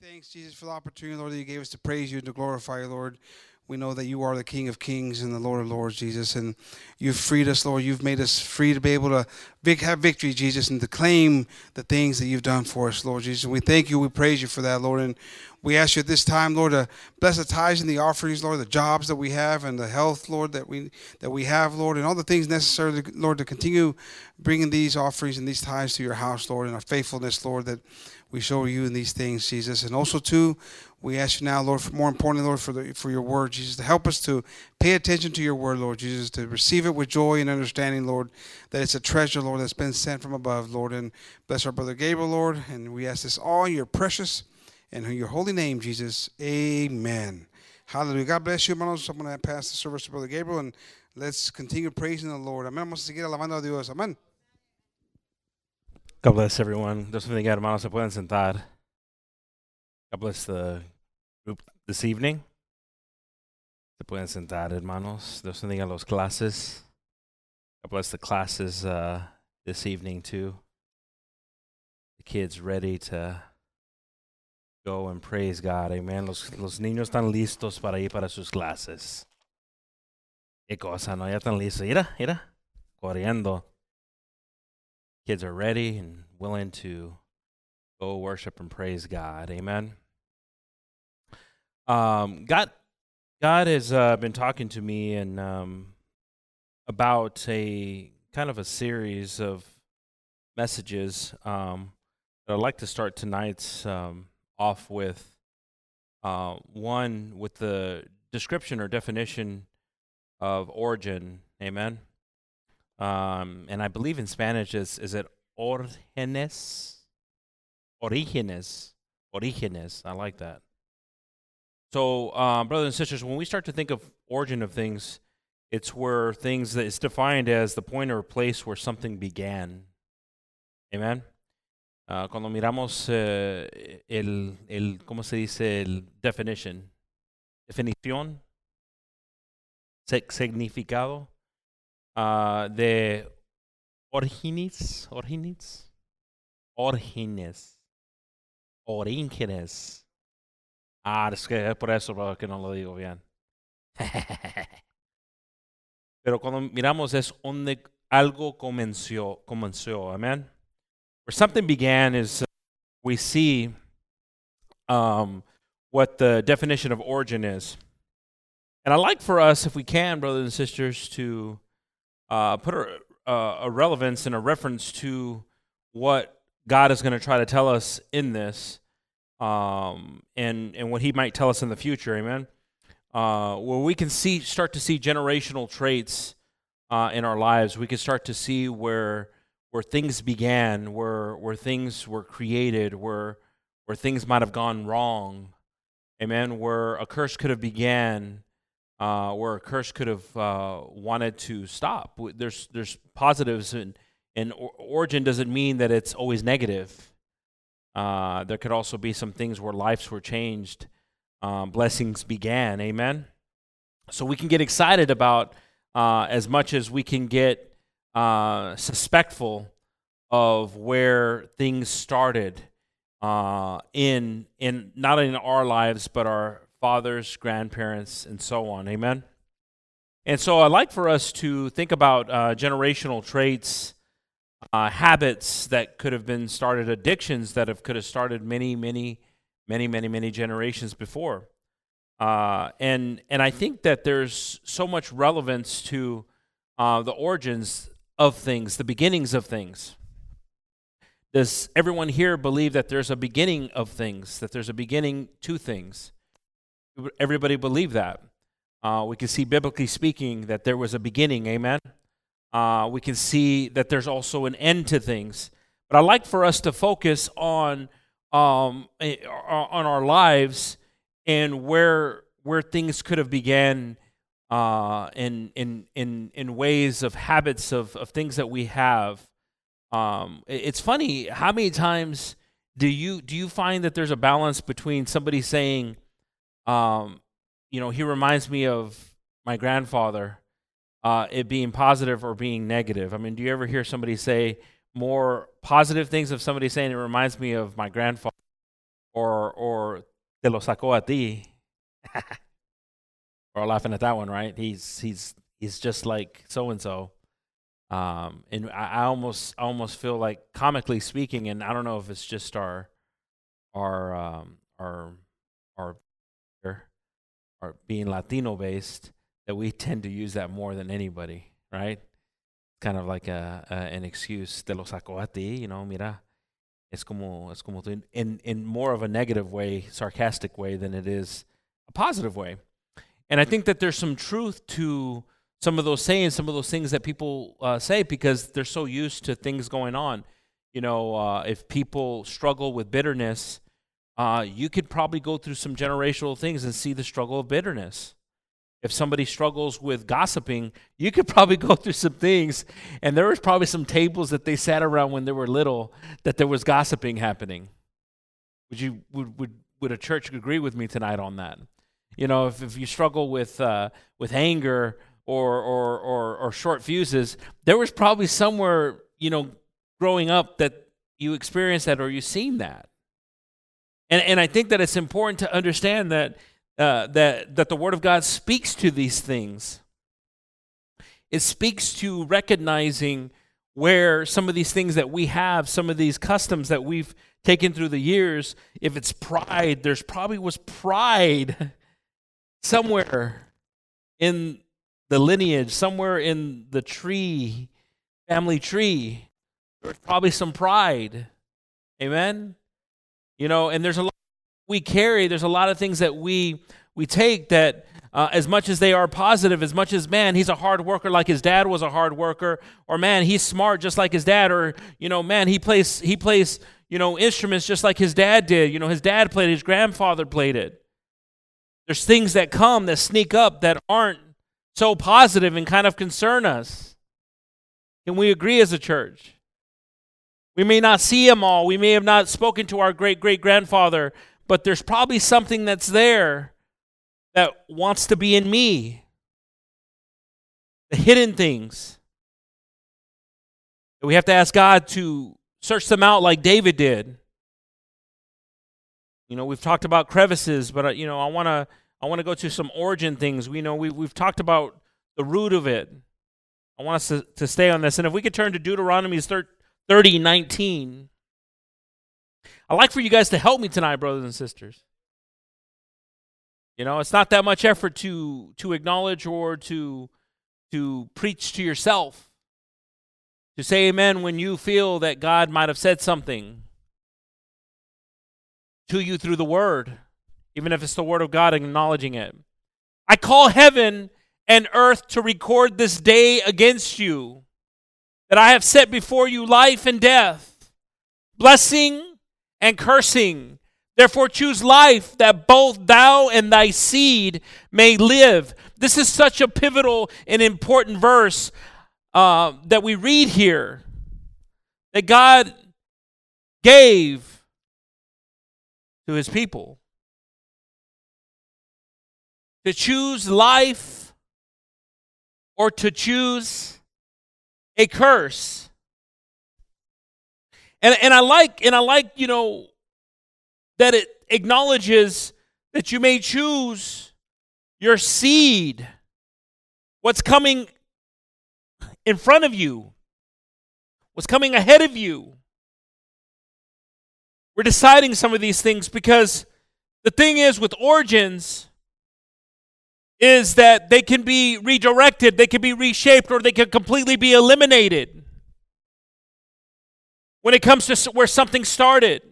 thanks, Jesus, for the opportunity, Lord, that you gave us to praise you and to glorify you, Lord. We know that you are the King of Kings and the Lord of Lords, Jesus, and you've freed us, Lord. You've made us free to be able to have victory, Jesus, and to claim the things that you've done for us, Lord Jesus. And we thank you, we praise you for that, Lord. And we ask you at this time, Lord, to bless the tithes and the offerings, Lord, the jobs that we have and the health, Lord, that we that we have, Lord, and all the things necessary, Lord, to continue bringing these offerings and these tithes to your house, Lord, and our faithfulness, Lord, that we show you in these things, Jesus. And also, too, we ask you now, Lord, for more importantly, Lord, for the for your word, Jesus, to help us to pay attention to your word, Lord Jesus, to receive it with joy and understanding, Lord, that it's a treasure, Lord, that's been sent from above, Lord. And bless our brother Gabriel, Lord, and we ask this all in your precious and in your holy name, Jesus. Amen. Hallelujah. God bless you, hermanos. I'm going to pass the service to Brother Gabriel, and let's continue praising the Lord. Amén. Vamos a seguir alabando a Dios. Amén. God bless everyone. Dios bendiga, hermanos. Se pueden sentar. God bless the group this evening. Se pueden sentar, hermanos. Dios bendiga los clases. God bless the classes uh, this evening, too. The kids ready to go and praise God. Amen. Los, los niños están listos para ir para sus clases. Qué cosa, ¿no? Ya están listos. Mira, mira. Corriendo kids are ready and willing to go worship and praise God. Amen. Um, God, God has uh, been talking to me and um, about a kind of a series of messages. Um, that I'd like to start tonight's um, off with. Uh, one with the description or definition of origin. Amen. Um, and I believe in Spanish is is it orígenes? Orígenes. Orígenes. I like that. So, um, brothers and sisters, when we start to think of origin of things, it's where things that is defined as the point or place where something began. Amen. Uh, cuando miramos eh, el, el, ¿cómo se dice? El definition. Definición. Se- significado uh, de Origines, Origines, Origines, Orígenes. Ah, es que es por eso que no lo digo bien. Pero cuando miramos es donde algo comenzó, comenzó, amén. Where something began is uh, we see um, what the definition of origin is. And I'd like for us, if we can, brothers and sisters, to uh, put a, a, relevance and a reference to what God is going to try to tell us in this, um, and and what He might tell us in the future. Amen. Uh, where we can see, start to see generational traits uh, in our lives. We can start to see where where things began, where where things were created, where where things might have gone wrong. Amen. Where a curse could have began uh, where curse could have uh, wanted to stop. There's there's positives, and and origin doesn't mean that it's always negative. Uh, there could also be some things where lives were changed, um, blessings began. Amen. So we can get excited about uh, as much as we can get uh, suspectful of where things started uh, in in not in our lives but our fathers, grandparents, and so on. Amen. And so I'd like for us to think about uh, generational traits, uh, habits that could have been started, addictions that have could have started many, many, many, many, many generations before. Uh, and and I think that there's so much relevance to uh, the origins of things, the beginnings of things. Does everyone here believe that there's a beginning of things, that there's a beginning to things? Everybody believe that. Uh, we can see, biblically speaking, that there was a beginning. Amen. Uh, we can see that there's also an end to things. But I like for us to focus on um, eh, on our lives and where where things could have began uh, in in in in ways of habits of of things that we have. Um, it's funny how many times do you do you find that there's a balance between somebody saying, um, you know, he reminds me of my grandfather, uh, it being positive or being negative. I mean, do you ever hear somebody say more positive things of somebody saying it reminds me of my grandfather, or or te lo sacó a ti. We're laughing at that one, right? He's he's he's just like so and so. Um, and I, I almost I almost feel like comically speaking, and I don't know if it's just our our um, our our our being Latino based that we tend to use that more than anybody, right? Kind of like a, a an excuse. Te lo saco a ti, you know, mira. Es como es como tú, in in more of a negative way, sarcastic way than it is a positive way. And I think that there's some truth to some of those sayings, some of those things that people uh, say because they're so used to things going on. You know, uh, if people struggle with bitterness, uh, you could probably go through some generational things and see the struggle of bitterness. If somebody struggles with gossiping, you could probably go through some things, and there was probably some tables that they sat around when they were little that there was gossiping happening. Would you would would would a church agree with me tonight on that? You know, if, if you struggle with uh, with anger or, or, or, or short fuses, there was probably somewhere, you know, growing up that you experienced that or you've seen that. And, and I think that it's important to understand that, uh, that, that the Word of God speaks to these things. It speaks to recognizing where some of these things that we have, some of these customs that we've taken through the years, if it's pride, there's probably was pride somewhere in the lineage, somewhere in the tree, family tree, there's probably some pride. Amen? You know, and there's a lot we carry, there's a lot of things that we we take that uh, as much as they are positive, as much as man, he's a hard worker like his dad was a hard worker, or man, he's smart just like his dad, or you know, man, he plays he plays you know instruments just like his dad did. You know, his dad played, his grandfather played it. There's things that come that sneak up that aren't so positive and kind of concern us? Can we agree as a church? We may not see them all. We may have not spoken to our great great grandfather, but there's probably something that's there that wants to be in me. The hidden things. We have to ask God to search them out like David did. You know, we've talked about crevices, but uh, you know, I want to I want to go to some origin things. We know we, we've talked about the root of it. I want us to, to stay on this. And if we could turn to Deuteronomy 30, 19. I'd like for you guys to help me tonight, brothers and sisters. You know, it's not that much effort to to acknowledge or to to preach to yourself. To say amen when you feel that God might have said something to you through the word even if it's the word of God acknowledging it. I call heaven and earth to record this day against you, that I have set before you life and death, blessing and cursing. Therefore, choose life that both thou and thy seed may live. This is such a pivotal and important verse uh, that we read here that God gave to his people to choose life or to choose a curse. And, and I like and I like, you know, that it acknowledges that you may choose your seed, what's coming in front of you, what's coming ahead of you. We're deciding some of these things because the thing is with origins, is that they can be redirected, they can be reshaped, or they can completely be eliminated when it comes to where something started.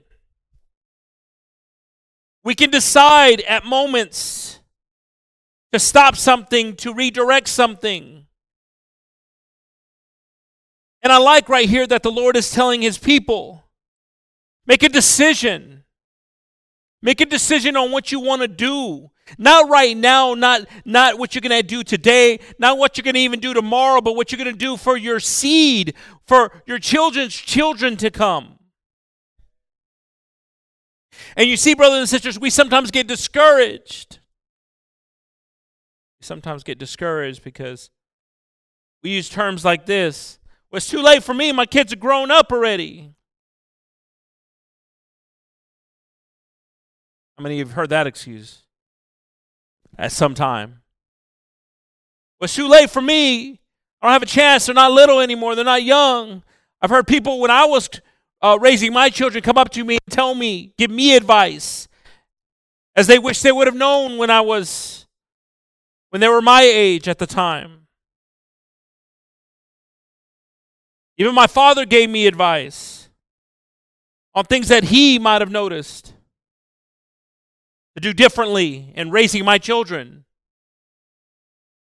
We can decide at moments to stop something, to redirect something. And I like right here that the Lord is telling his people make a decision. Make a decision on what you want to do. Not right now, not, not what you're going to do today, not what you're going to even do tomorrow, but what you're going to do for your seed, for your children's children to come. And you see, brothers and sisters, we sometimes get discouraged. We sometimes get discouraged because we use terms like this. Well, it's too late for me. My kids are grown up already. How many of you have heard that excuse? At some time. Well, it's too late for me. I don't have a chance. They're not little anymore. They're not young. I've heard people when I was uh, raising my children come up to me and tell me, give me advice, as they wish they would have known when I was, when they were my age at the time. Even my father gave me advice on things that he might have noticed to do differently in raising my children.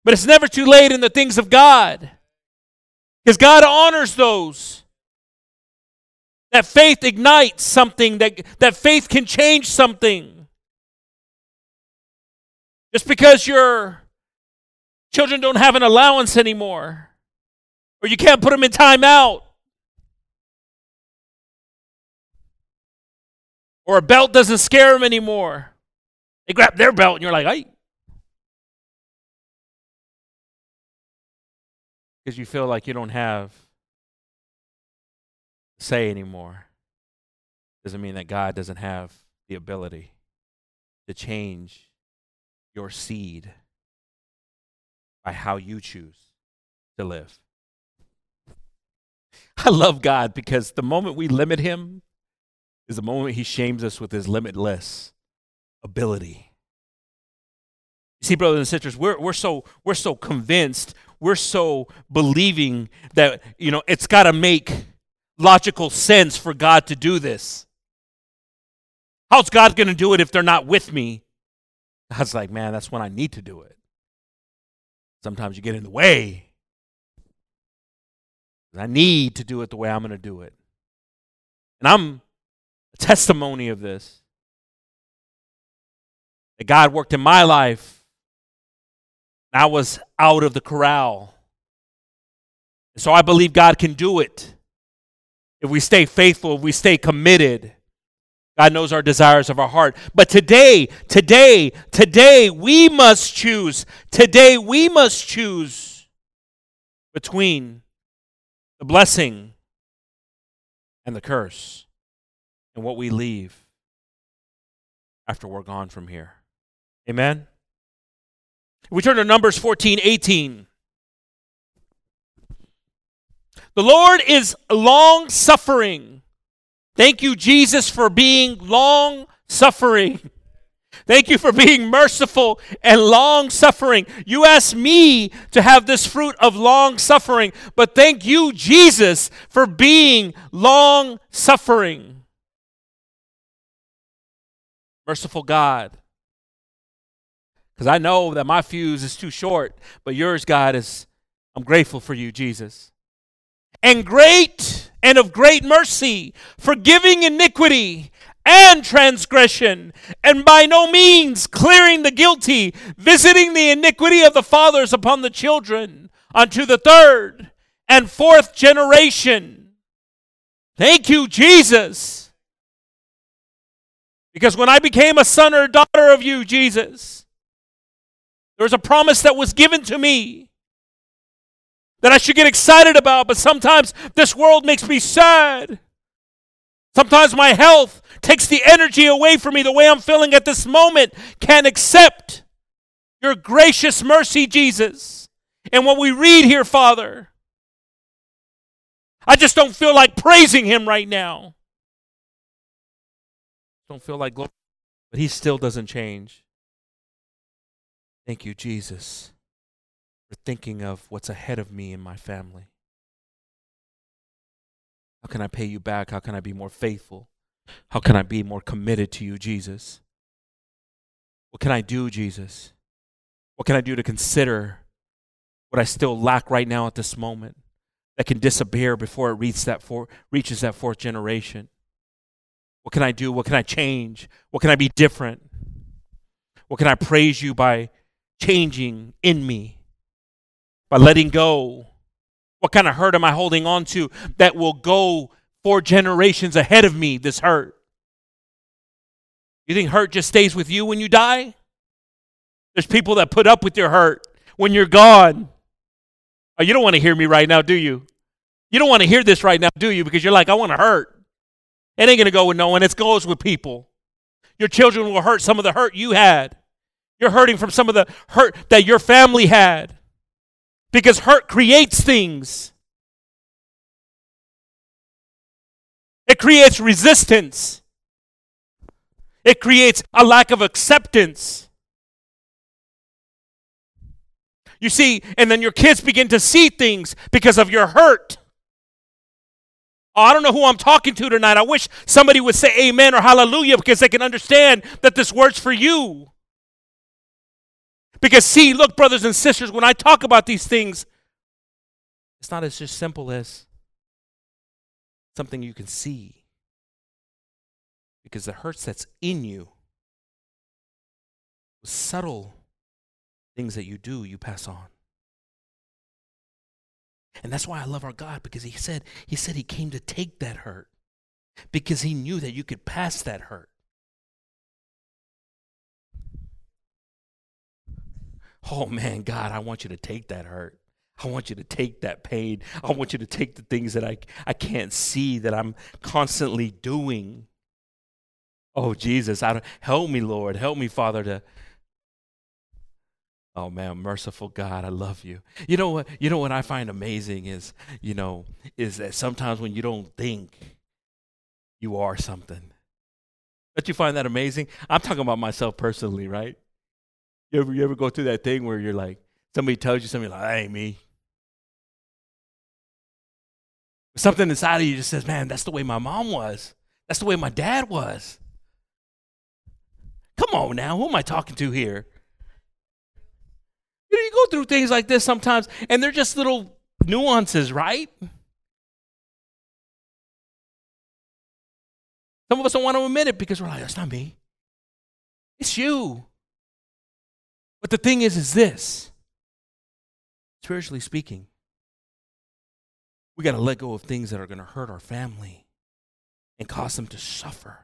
But it's never too late in the things of God. Because God honors those. That faith ignites something, that, that faith can change something. Just because your children don't have an allowance anymore, or you can't put them in timeout, or a belt doesn't scare them anymore. They grab their belt and you're like, hey. Because you feel like you don't have say anymore. Doesn't mean that God doesn't have the ability to change your seed by how you choose to live. I love God because the moment we limit Him is the moment He shames us with His limitless ability. See, brothers and sisters, we're, we're, so, we're so convinced, we're so believing that, you know, it's got to make logical sense for God to do this. How's God going to do it if they're not with me? God's like, man, that's when I need to do it. Sometimes you get in the way. I need to do it the way I'm going to do it. And I'm a testimony of this. That God worked in my life. I was out of the corral. And so I believe God can do it. If we stay faithful, if we stay committed. God knows our desires of our heart. But today, today, today, we must choose. Today, we must choose between the blessing and the curse and what we leave after we're gone from here. Amen? We turn to Numbers 14 18. The Lord is long suffering. Thank you, Jesus, for being long suffering. Thank you for being merciful and long suffering. You asked me to have this fruit of long suffering, but thank you, Jesus, for being long suffering. Merciful God. Because I know that my fuse is too short, but yours, God, is, I'm grateful for you, Jesus. And great and of great mercy, forgiving iniquity and transgression, and by no means clearing the guilty, visiting the iniquity of the fathers upon the children, unto the third and fourth generation. Thank you, Jesus. Because when I became a son or daughter of you, Jesus, there was a promise that was given to me that I should get excited about, but sometimes this world makes me sad. Sometimes my health takes the energy away from me the way I'm feeling at this moment. Can't accept your gracious mercy, Jesus. And what we read here, Father, I just don't feel like praising Him right now. Don't feel like glory, but He still doesn't change. Thank you, Jesus, for thinking of what's ahead of me and my family. How can I pay you back? How can I be more faithful? How can I be more committed to you, Jesus? What can I do, Jesus? What can I do to consider what I still lack right now at this moment that can disappear before it reaches that, four, reaches that fourth generation? What can I do? What can I change? What can I be different? What can I praise you by changing in me? By letting go? What kind of hurt am I holding on to that will go four generations ahead of me, this hurt? You think hurt just stays with you when you die? There's people that put up with your hurt when you're gone. Oh, you don't want to hear me right now, do you? You don't want to hear this right now, do you? Because you're like, I want to hurt. It ain't going to go with no one. It goes with people. your children will hurt some of the hurt you had. You're hurting from some of the hurt that your family had. Because hurt creates things. It creates resistance. It creates a lack of acceptance. You see, and then your kids begin to see things because of your hurt. Oh, I don't know who I'm talking to tonight. I wish somebody would say amen or hallelujah because they can understand that this word's for you. Because, see, look, brothers and sisters, when I talk about these things, it's not as just simple as something you can see. Because the hurts that's in you, the subtle things that you do, you pass on. And that's why I love our God because he said he said he came to take that hurt because he knew that you could pass that hurt. Oh man, God, I want you to take that hurt. I want you to take that pain. I want you to take the things that I, I can't see that I'm constantly doing. Oh, Jesus, I help me, Lord. Help me, Father, to. Oh man, merciful God, I love you. You know what? You know what I find amazing is, you know, is that sometimes when you don't think you are something. Don't you find that amazing? I'm talking about myself personally, right? You ever, you ever go through that thing where you're like, somebody tells you something like, that ain't me. Something inside of you just says, man, that's the way my mom was. That's the way my dad was. Come on now, who am I talking to here? You know, you go through things like this sometimes, and they're just little nuances, right? Some of us don't want to admit it because we're like, that's not me. It's you. But the thing is, is this spiritually speaking, we got to let go of things that are going to hurt our family and cause them to suffer.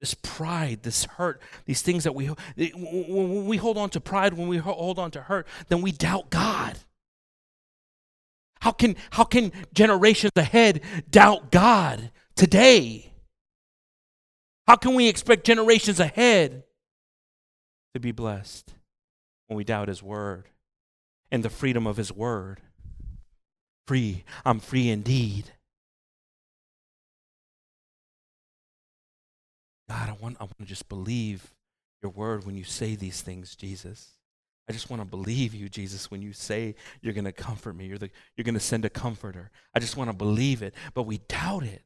This pride, this hurt, these things that we, when we hold on to pride, when we hold on to hurt, then we doubt God. How can, how can generations ahead doubt God today? How can we expect generations ahead to be blessed when we doubt His word and the freedom of His word. Free, I'm free indeed. God, I want, I want to just believe your word when you say these things, Jesus. I just want to believe you, Jesus, when you say you're going to comfort me. You're, the, you're going to send a comforter. I just want to believe it, but we doubt it.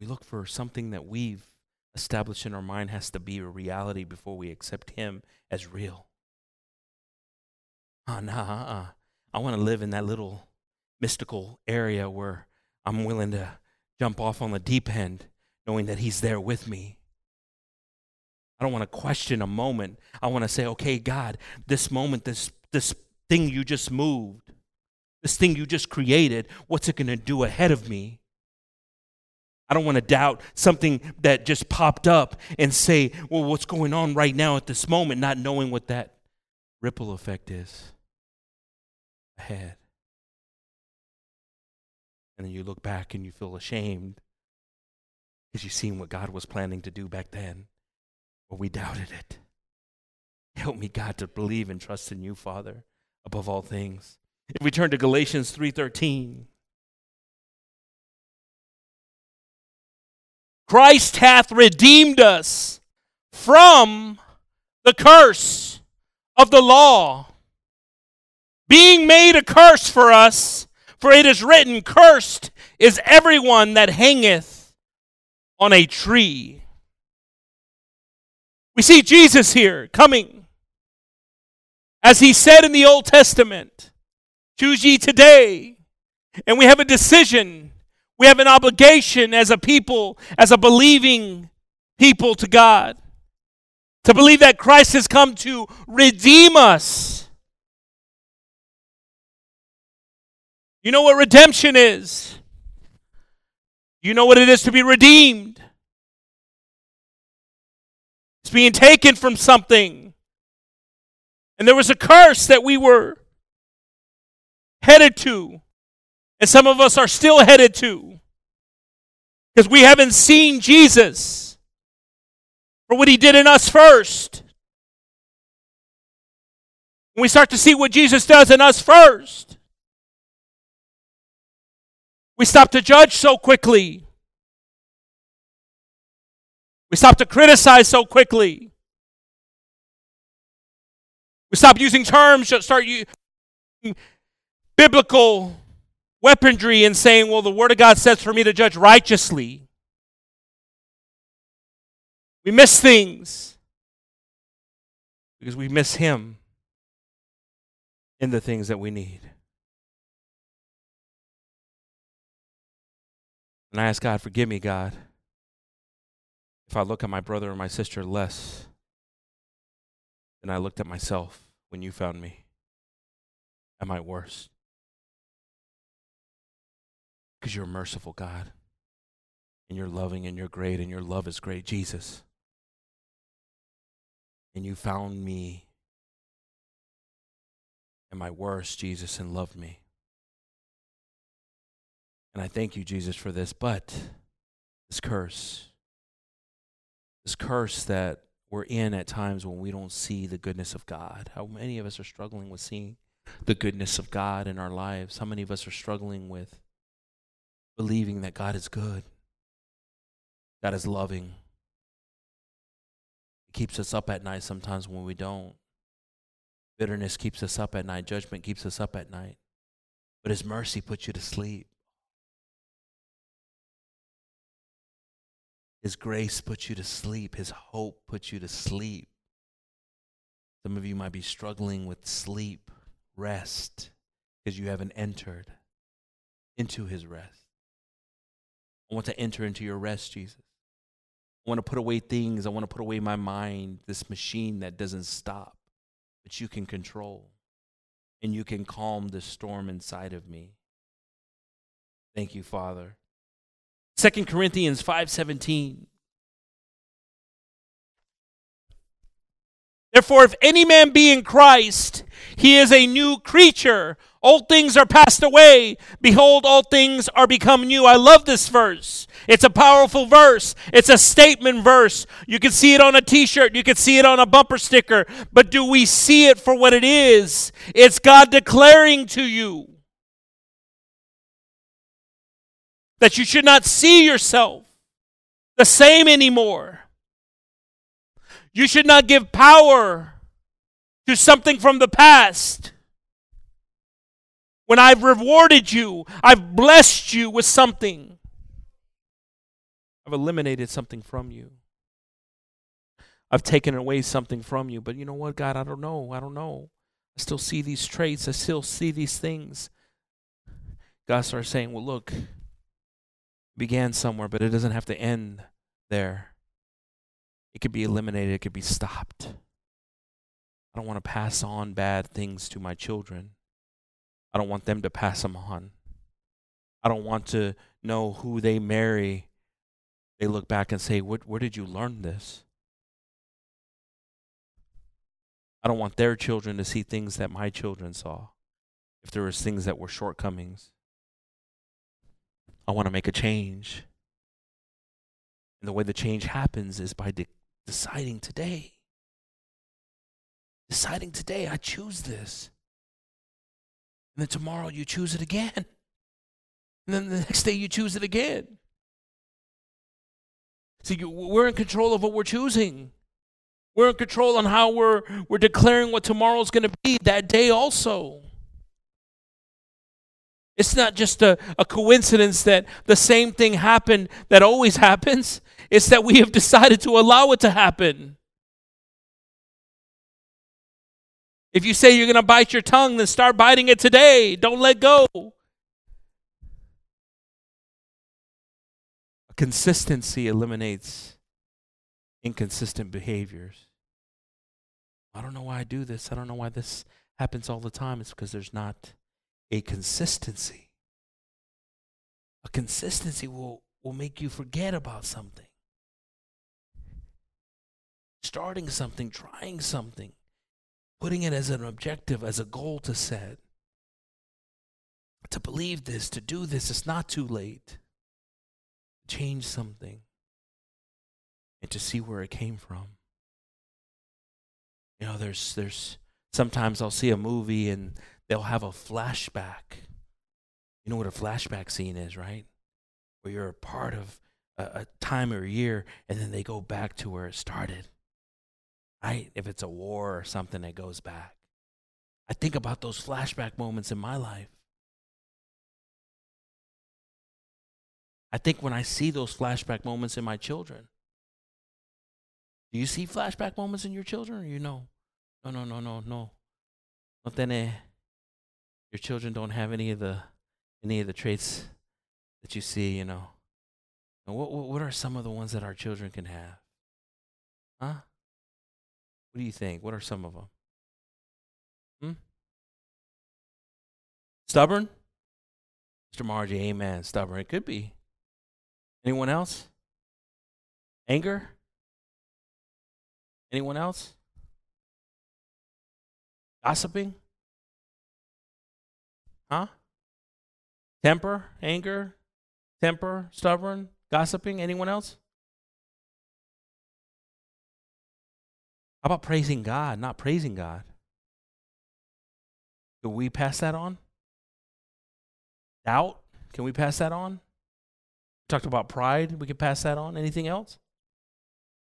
We look for something that we've established in our mind has to be a reality before we accept Him as real. Ah, uh, nah, uh-uh. I want to live in that little mystical area where I'm willing to jump off on the deep end, knowing that He's there with me. I don't want to question a moment. I want to say, okay, God, this moment, this, this thing you just moved, this thing you just created, what's it going to do ahead of me? I don't want to doubt something that just popped up and say, well, what's going on right now at this moment, not knowing what that ripple effect is ahead. And then you look back and you feel ashamed because you've seen what God was planning to do back then, but we doubted it. Help me, God, to believe and trust in you, Father, above all things. If we turn to Galatians 3:13, Christ hath redeemed us from the curse of the law, being made a curse for us, for it is written, Cursed is everyone that hangeth on a tree. We see Jesus here coming. As he said in the Old Testament, choose ye today. And we have a decision we have an obligation as a people, as a believing people to God, to believe that Christ has come to redeem us. You know what redemption is? You know what it is to be redeemed? It's being taken from something. And there was a curse that we were headed to and some of us are still headed to. Because we haven't seen Jesus for what he did in us first. When we start to see what Jesus does in us first, we stop to judge so quickly. We stop to criticize so quickly. We stop using terms, start using biblical weaponry and saying, well, the Word of God says for me to judge righteously. We miss things because we miss Him in the things that we need. And I ask God, forgive me, God, if I look at my brother or my sister less than I looked at myself when you found me at my worst. Because you're a merciful God. And you're loving and you're great and your love is great, Jesus. And you found me at my worst, Jesus, and loved me. And I thank you, Jesus, for this. But this curse, this curse that we're in at times when we don't see the goodness of God. How many of us are struggling with seeing the goodness of God in our lives? How many of us are struggling with believing that God is good, God is loving? It keeps us up at night sometimes when we don't. Bitterness keeps us up at night, judgment keeps us up at night. But His mercy puts you to sleep. His grace puts you to sleep. His hope puts you to sleep. Some of you might be struggling with sleep, rest, because you haven't entered into his rest. I want to enter into your rest, Jesus. I want to put away things. I want to put away my mind, this machine that doesn't stop, but you can control. And you can calm the storm inside of me. Thank you, Father. 2 Corinthians 5:17 Therefore if any man be in Christ he is a new creature. Old things are passed away. Behold all things are become new. I love this verse. It's a powerful verse. It's a statement verse. You can see it on a t-shirt. You can see it on a bumper sticker. But do we see it for what it is? It's God declaring to you that you should not see yourself the same anymore. You should not give power to something from the past. When I've rewarded you, I've blessed you with something, I've eliminated something from you. I've taken away something from you. But you know what, God? I don't know. I don't know. I still see these traits. I still see these things. God starts saying, Well, look, began somewhere, but it doesn't have to end there. It could be eliminated, it could be stopped. I don't want to pass on bad things to my children. I don't want them to pass them on. I don't want to know who they marry. They look back and say, what, Where did you learn this? I don't want their children to see things that my children saw, if there was things that were shortcomings. I want to make a change. And the way the change happens is by de- deciding today. Deciding today, I choose this. And then tomorrow you choose it again. And then the next day you choose it again. See, we're in control of what we're choosing. We're in control on how we're, we're declaring what tomorrow's going to be that day also. It's not just a, a coincidence that the same thing happened that always happens. It's that we have decided to allow it to happen. If you say you're going to bite your tongue, then start biting it today. Don't let go. Consistency eliminates inconsistent behaviors. I don't know why I do this. I don't know why this happens all the time. It's because there's not a consistency. A consistency will, will make you forget about something. Starting something, trying something, putting it as an objective, as a goal to set. To believe this, to do this, it's not too late. change something, and to see where it came from. You know, there's there's sometimes I'll see a movie and they'll have a flashback. You know what a flashback scene is, right? Where you're a part of a, a time or a year, and then they go back to where it started. Right? If it's a war or something, that goes back. I think about those flashback moments in my life. I think when I see those flashback moments in my children. Do you see flashback moments in your children you know? No, no, no, no, no. No tiene, your children don't have any of the any of the traits that you see, you know. what, what, what are some of the ones that our children can have? Huh? What do you think? What are some of them? Hmm? Stubborn? Mr. Margie, amen. Stubborn. It could be. Anyone else? Anger? Anyone else? Gossiping? Huh? Temper, anger, temper, stubborn, gossiping. Anyone else? How about praising God, not praising God? Can we pass that on? Doubt? Can we pass that on? We talked about pride. We can pass that on. Anything else?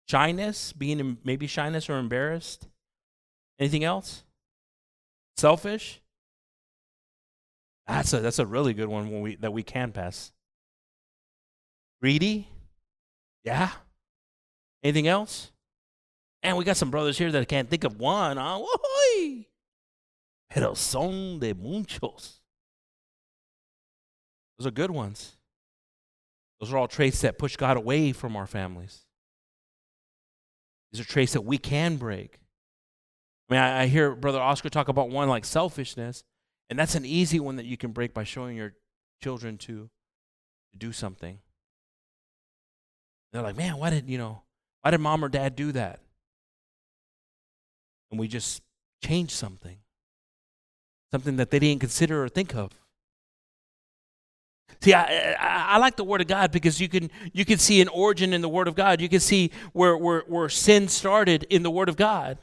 Shyness, being maybe shyness or embarrassed. Anything else? Selfish? That's a that's a really good one when we that we can pass. Greedy? Yeah. Anything else? And we got some brothers here that can't think of one. Ah, huh? Woo-hoo! Pero son de muchos. Those are good ones. Those are all traits that push God away from our families. These are traits that we can break. I mean, I, I hear Brother Oscar talk about one like selfishness, and that's an easy one that you can break by showing your children to, to do something. They're like, man, why did, you know, why did mom or dad do that? And we just change something. Something that they didn't consider or think of. See, I, I, I, like the Word of God because you can you can see an origin in the Word of God. You can see where, where, where sin started in the Word of God.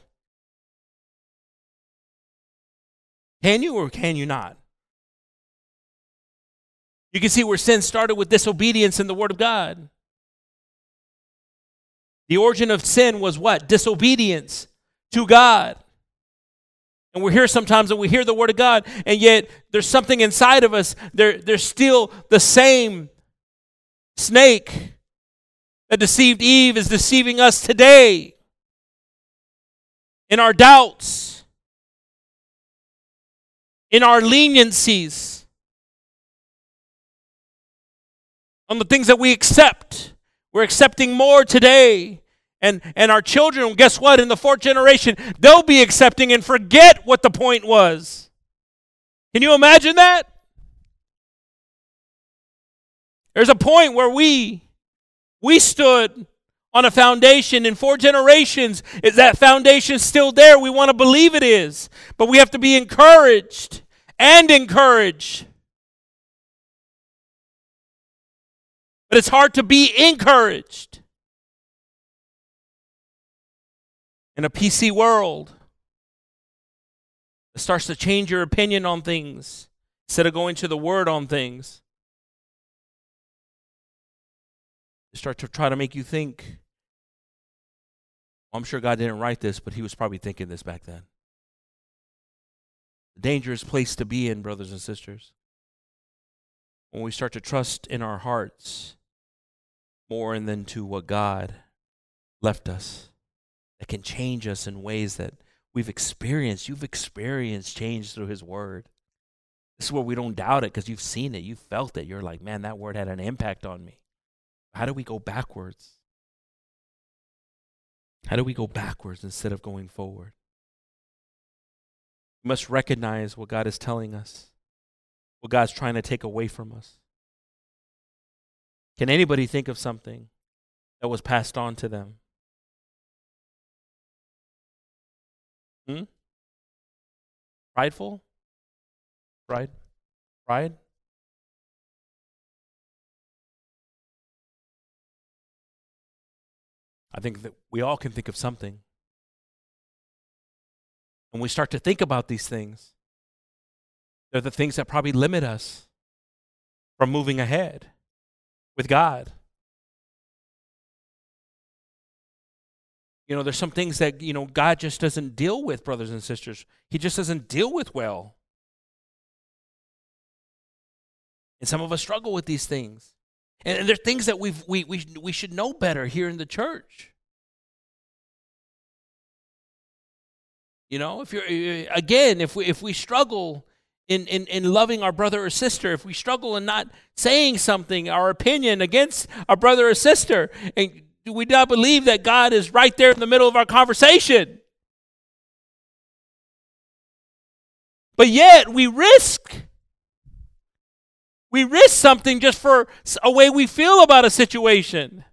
Can you or can you not? You can see where sin started with disobedience in the Word of God. The origin of sin was what? Disobedience to God. And we're here sometimes and we hear the Word of God, and yet there's something inside of us. There, there's still the same snake that deceived Eve is deceiving us today in our doubts, in our leniencies, on the things that we accept. We're accepting more today and, and our children, guess what? In the fourth generation, they'll be accepting and forget what the point was. Can you imagine that? There's a point where we we stood on a foundation in four generations. Is that foundation still there? We want to believe it is. But we have to be encouraged and encouraged. But it's hard to be encouraged. In a PC world. It starts to change your opinion on things instead of going to the Word on things. They start to try to make you think. I'm sure God didn't write this, but He was probably thinking this back then. Dangerous place to be in, brothers and sisters. When we start to trust in our hearts more than to what God left us that can change us in ways that we've experienced. You've experienced change through His Word. This is where we don't doubt it because you've seen it, you've felt it. You're like, man, that word had an impact on me. How do we go backwards? How do we go backwards instead of going forward? We must recognize what God is telling us, what God's trying to take away from us. Can anybody think of something that was passed on to them? Hmm? Prideful? Pride? Pride? I think that we all can think of something. When we start to think about these things, they're the things that probably limit us from moving ahead with God. You know, there's some things that, you know, God just doesn't deal with, brothers and sisters. He just doesn't deal with well. And some of us struggle with these things. And, and there's things that we've, we, we, we should know better here in the church. You know, if you're, uh, again, if we, if we struggle in, in, in loving our brother or sister, if we struggle in not saying something, our opinion against our brother or sister, and do we not believe that God is right there in the middle of our conversation? But yet we risk. We risk something just for a way we feel about a situation.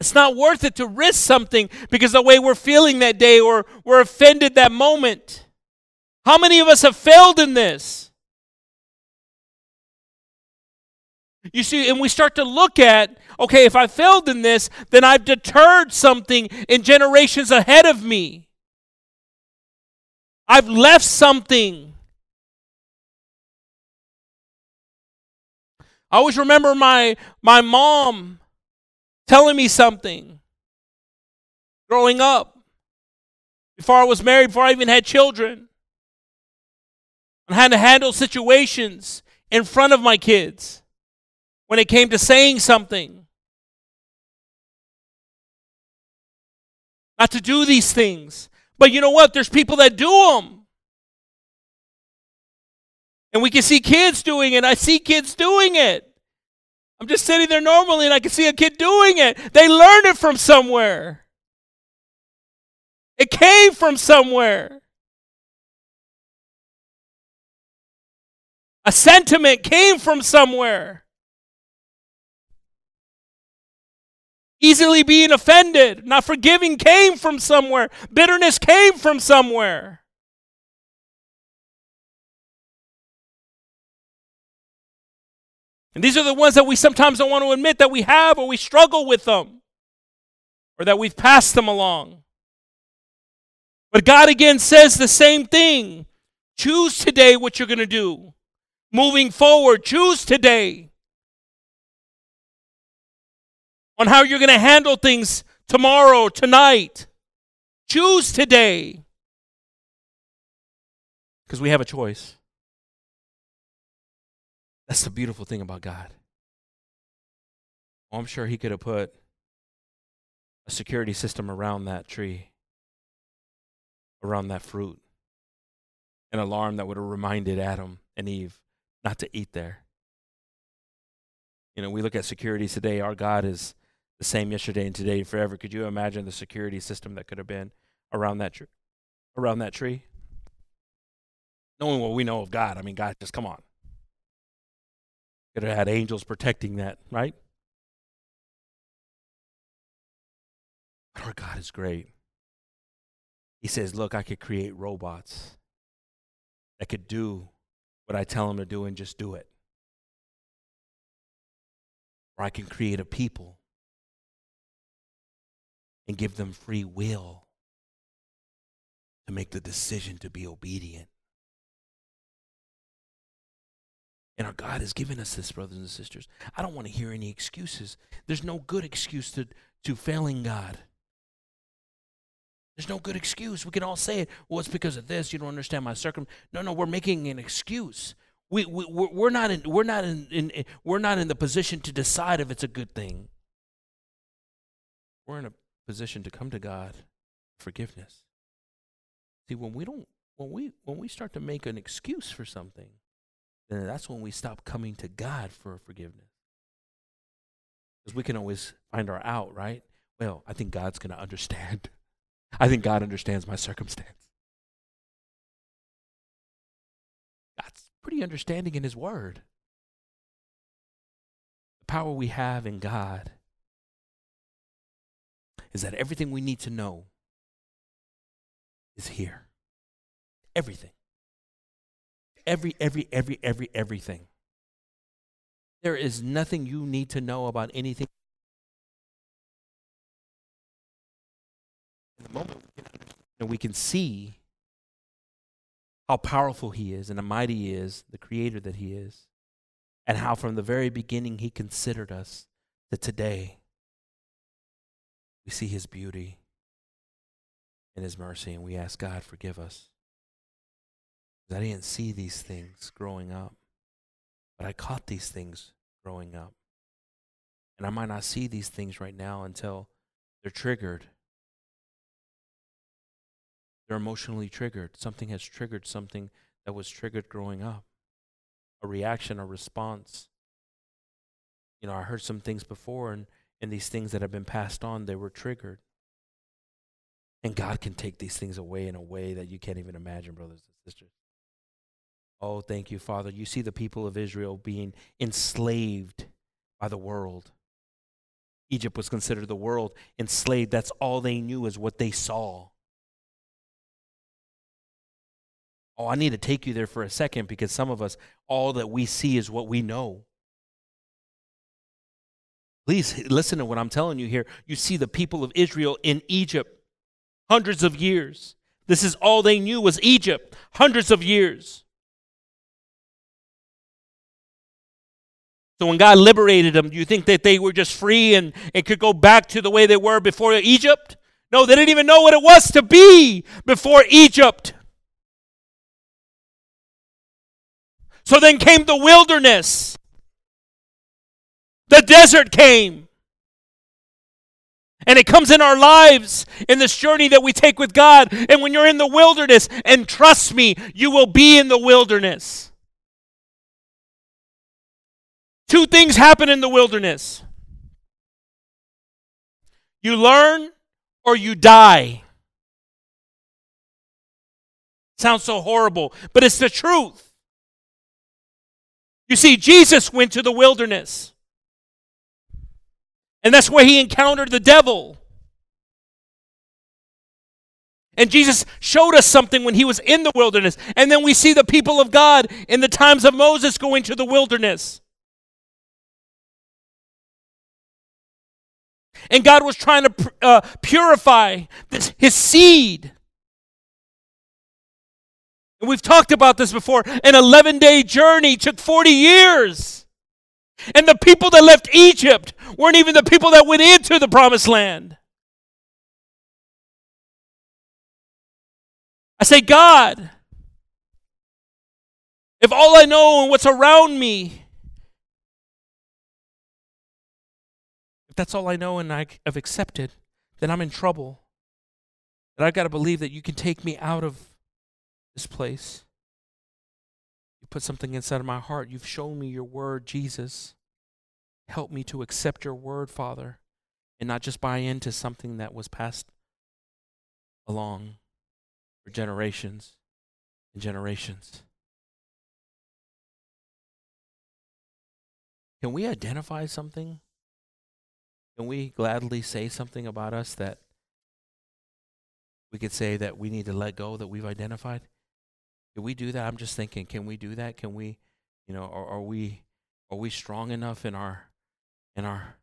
It's not worth it to risk something because the way we're feeling that day or we're offended that moment. How many of us have failed in this? You see, and we start to look at okay, if I failed in this, then I've deterred something in generations ahead of me. I've left something. I always remember my, my mom telling me something growing up, before I was married, before I even had children, on how to handle situations in front of my kids when it came to saying something. Not to do these things. But you know what? There's people that do them. And we can see kids doing it. I see kids doing it. I'm just sitting there normally and I can see a kid doing it. They learned it from somewhere. It came from somewhere. A sentiment came from somewhere. Easily being offended, not forgiving came from somewhere. Bitterness came from somewhere. And these are the ones that we sometimes don't want to admit that we have or we struggle with them or that we've passed them along. But God again says the same thing. Choose today what you're going to do. Moving forward, choose today on how you're going to handle things tomorrow, tonight. Choose today. Because we have a choice. That's the beautiful thing about God. Well, I'm sure He could have put a security system around that tree, around that fruit, an alarm that would have reminded Adam and Eve not to eat there. You know, we look at security today. Our God is same yesterday and today and forever. Could you imagine the security system that could have been around that tree? Around that tree? Knowing what we know of God, I mean, God, just come on. Could have had angels protecting that, right? But our God is great. He says, Look, I could create robots that could do what I tell them to do and just do it. Or I can create a people and give them free will to make the decision to be obedient. And our God has given us this, brothers and sisters. I don't want to hear any excuses. There's no good excuse to, to failing God. There's no good excuse. We can all say it. Well, it's because of this. You don't understand my circum. No, no, we're making an excuse. We, we we're not in we're not in, in we're not in the position to decide if it's a good thing. We're in a position to come to God forgiveness. See, when we don't when we when we start to make an excuse for something, then that's when we stop coming to God for forgiveness. Because we can always find our out, right? Well, I think God's going to understand. I think God understands my circumstance. God's pretty understanding in His Word. The power we have in God is that everything we need to know is here. Everything. Every, every, every, every, everything. There is nothing you need to know about anything. In the moment, we can understand and we can see how powerful He is and how mighty He is, the Creator that He is, and how from the very beginning He considered us to today we see His beauty and His mercy, and we ask God, forgive us. I didn't see these things growing up, but I caught these things growing up. And I might not see these things right now until they're triggered. They're emotionally triggered. Something has triggered something that was triggered growing up a reaction, a response. You know, I heard some things before, and, and these things that have been passed on, they were triggered. And God can take these things away in a way that you can't even imagine, brothers and sisters. Oh, thank you, Father. You see the people of Israel being enslaved by the world. Egypt was considered the world, enslaved. That's all they knew is what they saw. Oh, I need to take you there for a second because some of us, all that we see is what we know. Please listen to what I'm telling you here. You see the people of Israel in Egypt hundreds of years. This is all they knew was Egypt, hundreds of years. So when God liberated them, do you think that they were just free and it could go back to the way they were before Egypt? No, they didn't even know what it was to be before Egypt. So then came the wilderness. The desert came. And it comes in our lives in this journey that we take with God. And when you're in the wilderness, and trust me, you will be in the wilderness. Two things happen in the wilderness you learn or you die. Sounds so horrible, but it's the truth. You see, Jesus went to the wilderness, and that's where he encountered the devil. And Jesus showed us something when he was in the wilderness. And then we see the people of God in the times of Moses going to the wilderness. And God was trying to uh, purify this, his seed. And we've talked about this before. An 11 day journey took 40 years. And the people that left Egypt weren't even the people that went into the promised land. I say, God, if all I know and what's around me if that's all I know and I have accepted, then I'm in trouble. But I've got to believe that you can take me out of this place. You put something inside of my heart. You've shown me your word, Jesus. Help me to accept your word, Father, and not just buy into something that was passed along for generations and generations. Can we identify something can we gladly say something about us that we could say that we need to let go that we've identified? Can we do that? I'm just thinking, can we do that? Can we, you know, are, are we are we strong enough in our in our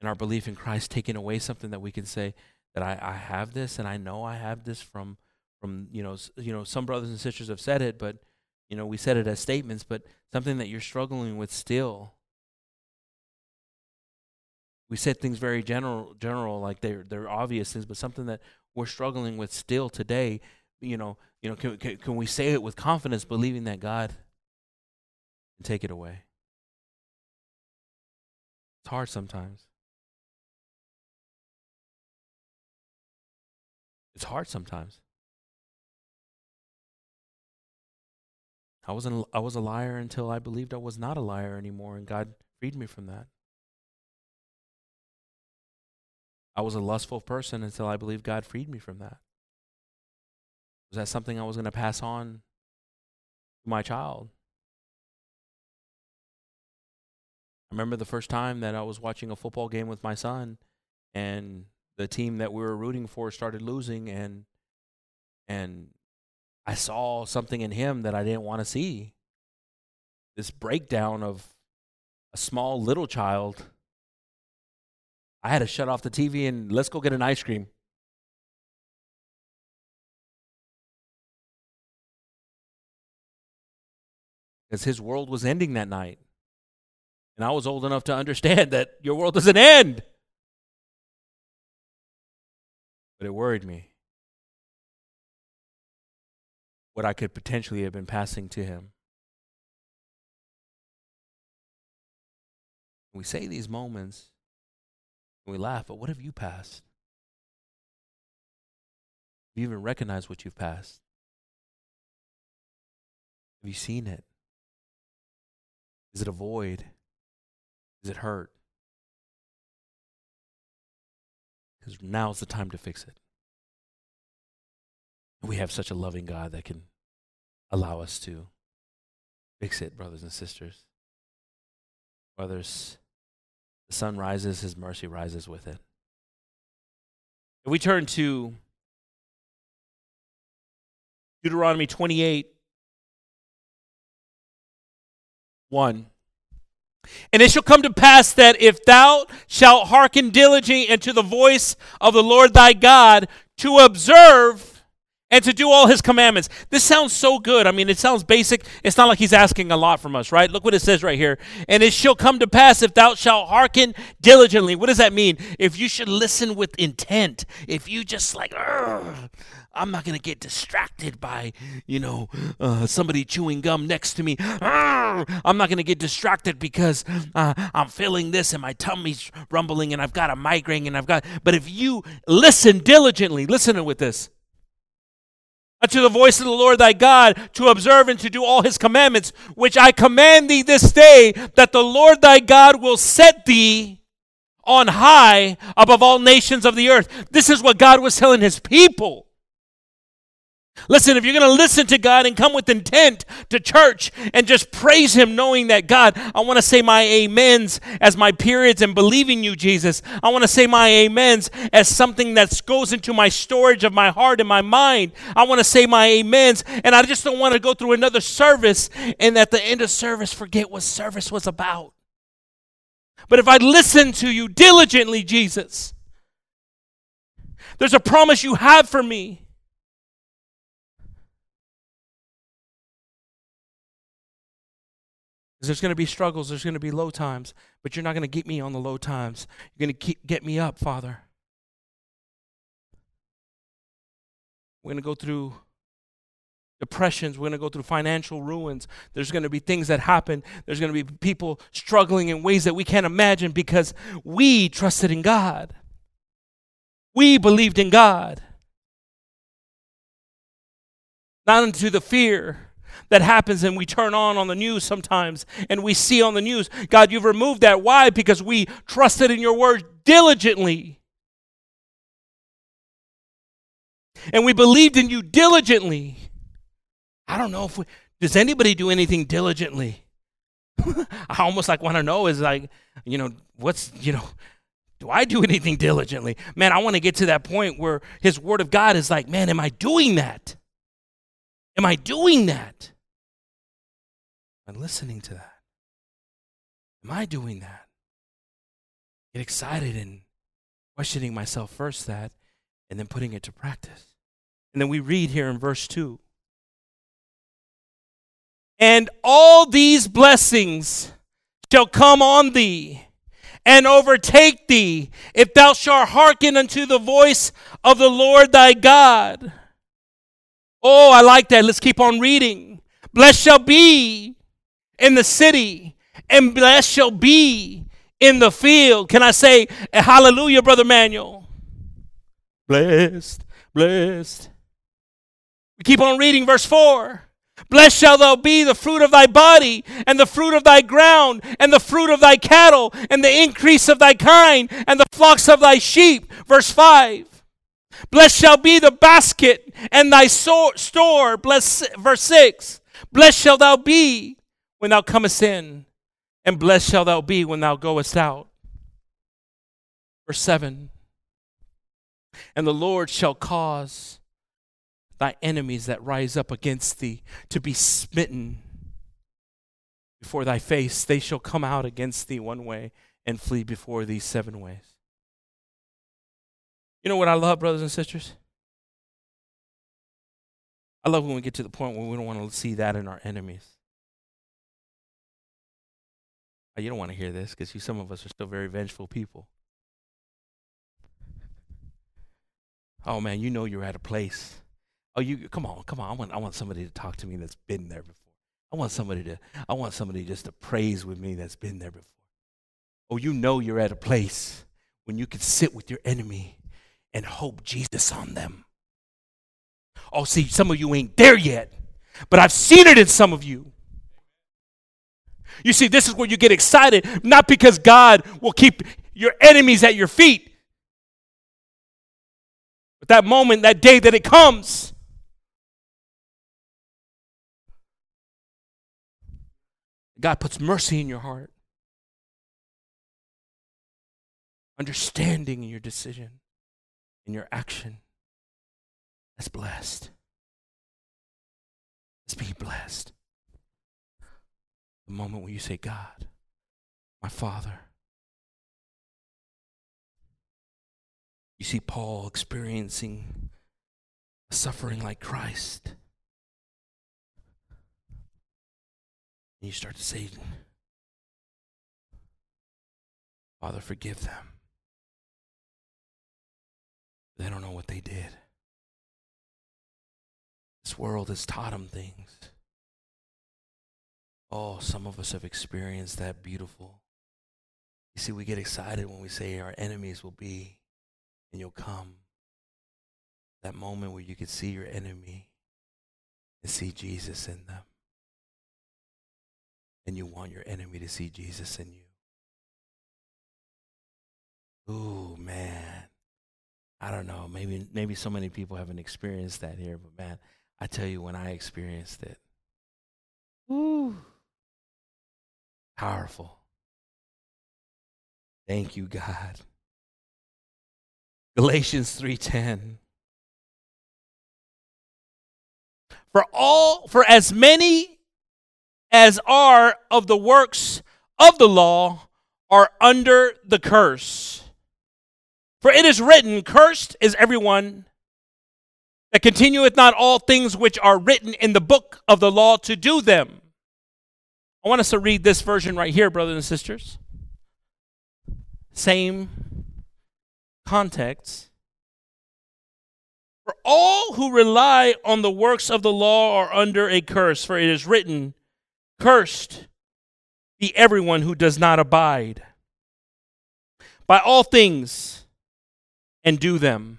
in our belief in Christ, taking away something that we can say that I, I have this and I know I have this from from you know you know some brothers and sisters have said it, but you know we said it as statements, but something that you're struggling with still we said things very general general like they're they're obvious things but something that we're struggling with still today you know you know can, can, can we say it with confidence believing that god can take it away it's hard sometimes it's hard sometimes I wasn't I was a liar until I believed I was not a liar anymore and God freed me from that. I was a lustful person until I believed God freed me from that. Was that something I was going to pass on to my child? I remember the first time that I was watching a football game with my son and the team that we were rooting for started losing and and I saw something in him that I didn't want to see. This breakdown of a small little child I had to shut off the TV and let's go get an ice cream. Because his world was ending that night. And I was old enough to understand that your world doesn't end. But it worried me what I could potentially have been passing to him. We say these moments, and we laugh, but what have you passed? Have you even recognized what you've passed? Have you seen it? Is it a void? Is it hurt? Because now's the time to fix it. We have such a loving God that can allow us to fix it, brothers and sisters. Brothers, the sun rises, his mercy rises with it. If we turn to Deuteronomy 28 1. And it shall come to pass that if thou shalt hearken diligently unto the voice of the Lord thy God to observe and to do all his commandments. This sounds so good. I mean, it sounds basic. It's not like he's asking a lot from us, right? Look what it says right here. And it shall come to pass if thou shalt hearken diligently. What does that mean? If you should listen with intent. If you just like, I'm not going to get distracted by, you know, uh, somebody chewing gum next to me. I'm not going to get distracted because uh, I'm feeling this and my tummy's rumbling and I've got a migraine and I've got. But if you listen diligently, listen with this To the voice of the Lord thy God to observe and to do all his commandments, which I command thee this day, that the Lord thy God will set thee on high above all nations of the earth. This is what God was telling his people. Listen, if you're going to listen to God and come with intent to church and just praise Him, knowing that God, I want to say my amens as my periods and believing you, Jesus. I want to say my amens as something that goes into my storage of my heart and my mind. I want to say my amens, and I just don't want to go through another service and at the end of service forget what service was about. But if I listen to you diligently, Jesus, there's a promise you have for me. There's going to be struggles, there's going to be low times, but you're not going to get me on the low times. You're going to keep, get me up, Father. We're going to go through depressions. We're going to go through financial ruins. There's going to be things that happen. There's going to be people struggling in ways that we can't imagine because we trusted in God. We believed in God. Not into the fear that happens and we turn on on the news sometimes and we see on the news. God, you've removed that. Why? Because we trusted in your word diligently. And we believed in you diligently. I don't know if we, does anybody do anything diligently? I almost like want to know is like, you know, what's, you know, do I do anything diligently? Man, I want to get to that point where his word of God is like, man, am I doing that? Am I doing that? Am I listening to that? Am I doing that? Get excited and questioning myself first that, and then putting it to practice. And then we read here in verse 2 And all these blessings shall come on thee and overtake thee if thou shalt hearken unto the voice of the Lord thy God. Oh, I like that. Let's keep on reading. Blessed shall be in the city, and blessed shall be in the field. Can I say hallelujah, Brother Manuel? Blessed, blessed. We keep on reading verse 4. Blessed shall thou be the fruit of thy body, and the fruit of thy ground, and the fruit of thy cattle, and the increase of thy kind, and the flocks of thy sheep. Verse 5. Blessed shall be the basket and thy so- store. Bless, verse 6. Blessed shall thou be when thou comest in, and blessed shall thou be when thou goest out. Verse 7. And the Lord shall cause thy enemies that rise up against thee to be smitten before thy face. They shall come out against thee one way and flee before thee seven ways. You know what I love, brothers and sisters? I love when we get to the point where we don't want to see that in our enemies. Oh, you don't want to hear this because some of us are still very vengeful people. Oh man, you know you're at a place. Oh, you come on, come on. I want I want somebody to talk to me that's been there before. I want somebody to I want somebody just to praise with me that's been there before. Oh, you know you're at a place when you can sit with your enemy and hope Jesus on them. Oh, see, some of you ain't there yet, but I've seen it in some of you. You see, this is where you get excited, not because God will keep your enemies at your feet, but that moment, that day that it comes. God puts mercy in your heart, understanding in your decision, in your action. That's blessed. Let's be blessed. The moment when you say, God, my Father. You see Paul experiencing suffering like Christ. And you start to say, Father, forgive them. They don't know what they did. This world has taught them things. Oh, some of us have experienced that beautiful. You see, we get excited when we say our enemies will be and you'll come. That moment where you can see your enemy and see Jesus in them. And you want your enemy to see Jesus in you. Ooh, man. I don't know. Maybe maybe so many people haven't experienced that here, but man, I tell you when I experienced it. Ooh. Powerful. Thank you, God. Galatians 3:10 For all for as many as are of the works of the law are under the curse. For it is written, cursed is everyone that continueth not all things which are written in the book of the law to do them. I want us to read this version right here, brothers and sisters. Same context. For all who rely on the works of the law are under a curse, for it is written, Cursed be everyone who does not abide by all things and do them.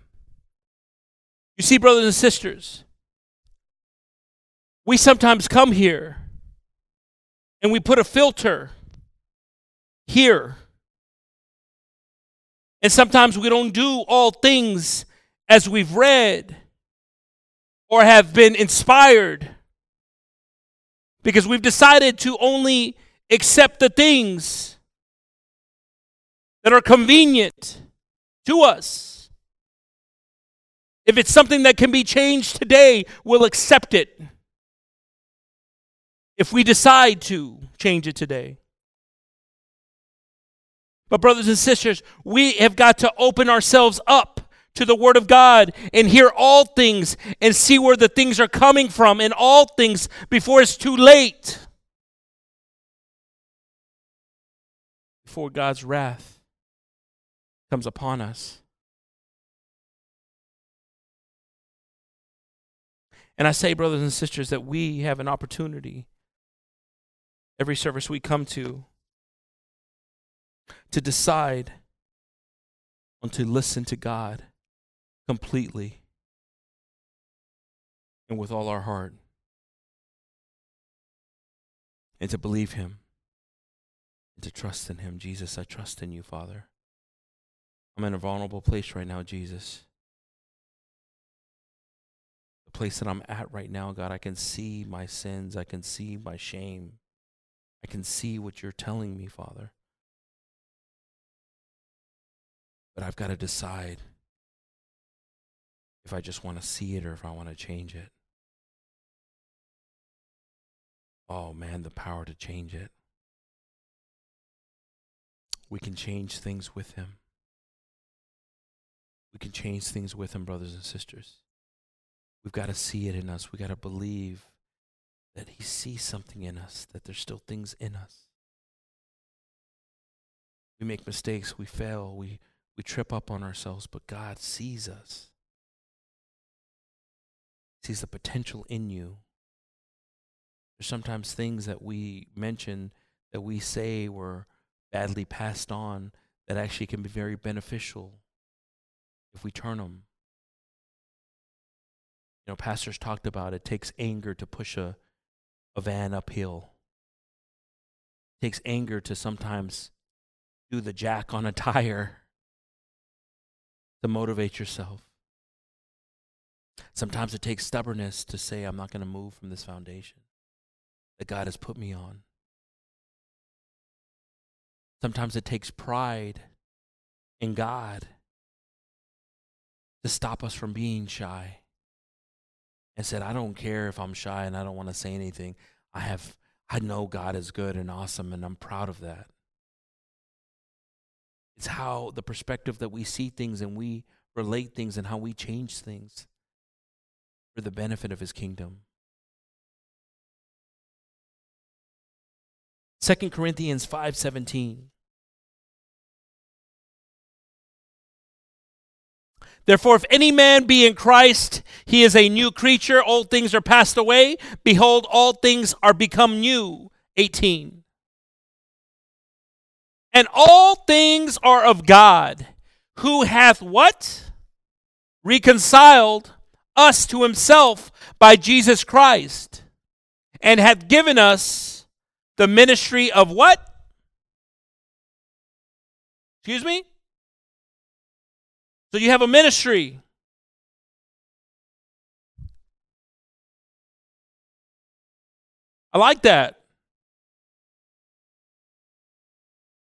You see, brothers and sisters, we sometimes come here and we put a filter here. And sometimes we don't do all things as we've read or have been inspired because we've decided to only accept the things that are convenient to us. If it's something that can be changed today, we'll accept it. If we decide to change it today. But, brothers and sisters, we have got to open ourselves up to the Word of God and hear all things and see where the things are coming from and all things before it's too late. Before God's wrath comes upon us. And I say, brothers and sisters, that we have an opportunity every service we come to to decide on to listen to God completely and with all our heart and to believe Him and to trust in Him. Jesus, I trust in you, Father. I'm in a vulnerable place right now, Jesus place that I'm at right now, God, I can see my sins. I can see my shame. I can see what you're telling me, Father. But I've got to decide if I just want to see it or if I want to change it. Oh, man, the power to change it. We can change things with Him. We can change things with Him, brothers and sisters. We've got to see it in us. We've got to believe that He sees something in us, that there's still things in us We make mistakes, we fail, we, we trip up on ourselves, but God sees us. He Sees the potential in you. There's sometimes things that we mention that we say were badly passed on that actually can be very beneficial if we turn them. You know, pastors talked about it takes anger to push a, a van uphill. It takes anger to sometimes do the jack on a tire to motivate yourself. Sometimes it takes stubbornness to say, I'm not going to move from this foundation that God has put me on. Sometimes it takes pride in God to stop us from being shy. And said, I don't care if I'm shy and I don't want to say anything. I have I know God is good and awesome and I'm proud of that. It's how the perspective that we see things and we relate things and how we change things for the benefit of his kingdom. 2 Corinthians 5:17 Therefore, if any man be in Christ, he is a new creature. Old things are passed away. Behold, all things are become new. 18. And all things are of God, who hath what? Reconciled us to himself by Jesus Christ, and hath given us the ministry of what? Excuse me? So you have a ministry. I like that.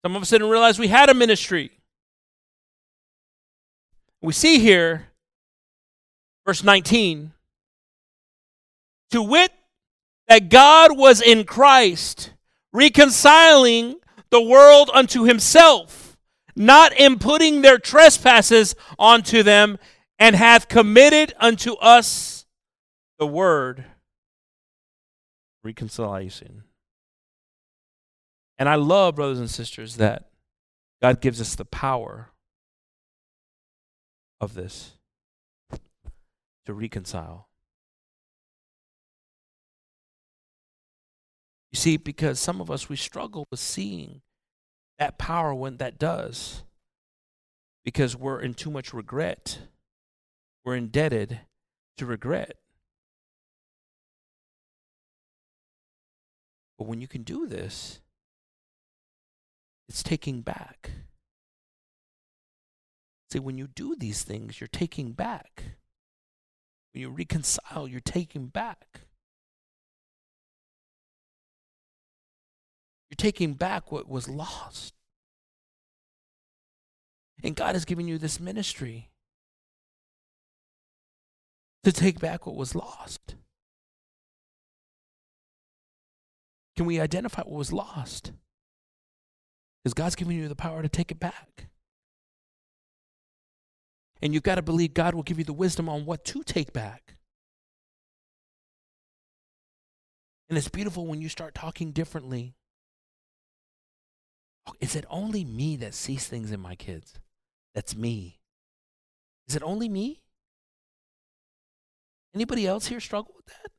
Some of us didn't realize we had a ministry. We see here, verse 19, to wit, that God was in Christ, reconciling the world unto himself, not imputing their trespasses onto them, and hath committed unto us the word reconciliation. And I love, brothers and sisters, that God gives us the power of this to reconcile. You see, because some of us, we struggle with seeing that power when that does, because we're in too much regret. We're indebted to regret. But when you can do this, it's taking back. See, when you do these things, you're taking back. When you reconcile, you're taking back. You're taking back what was lost. And God has given you this ministry to take back what was lost. Can we identify what was lost? Because God's giving you the power to take it back. And you've got to believe God will give you the wisdom on what to take back. And it's beautiful when you start talking differently. Oh, is it only me that sees things in my kids? That's me. Is it only me? Anybody else here struggle with that?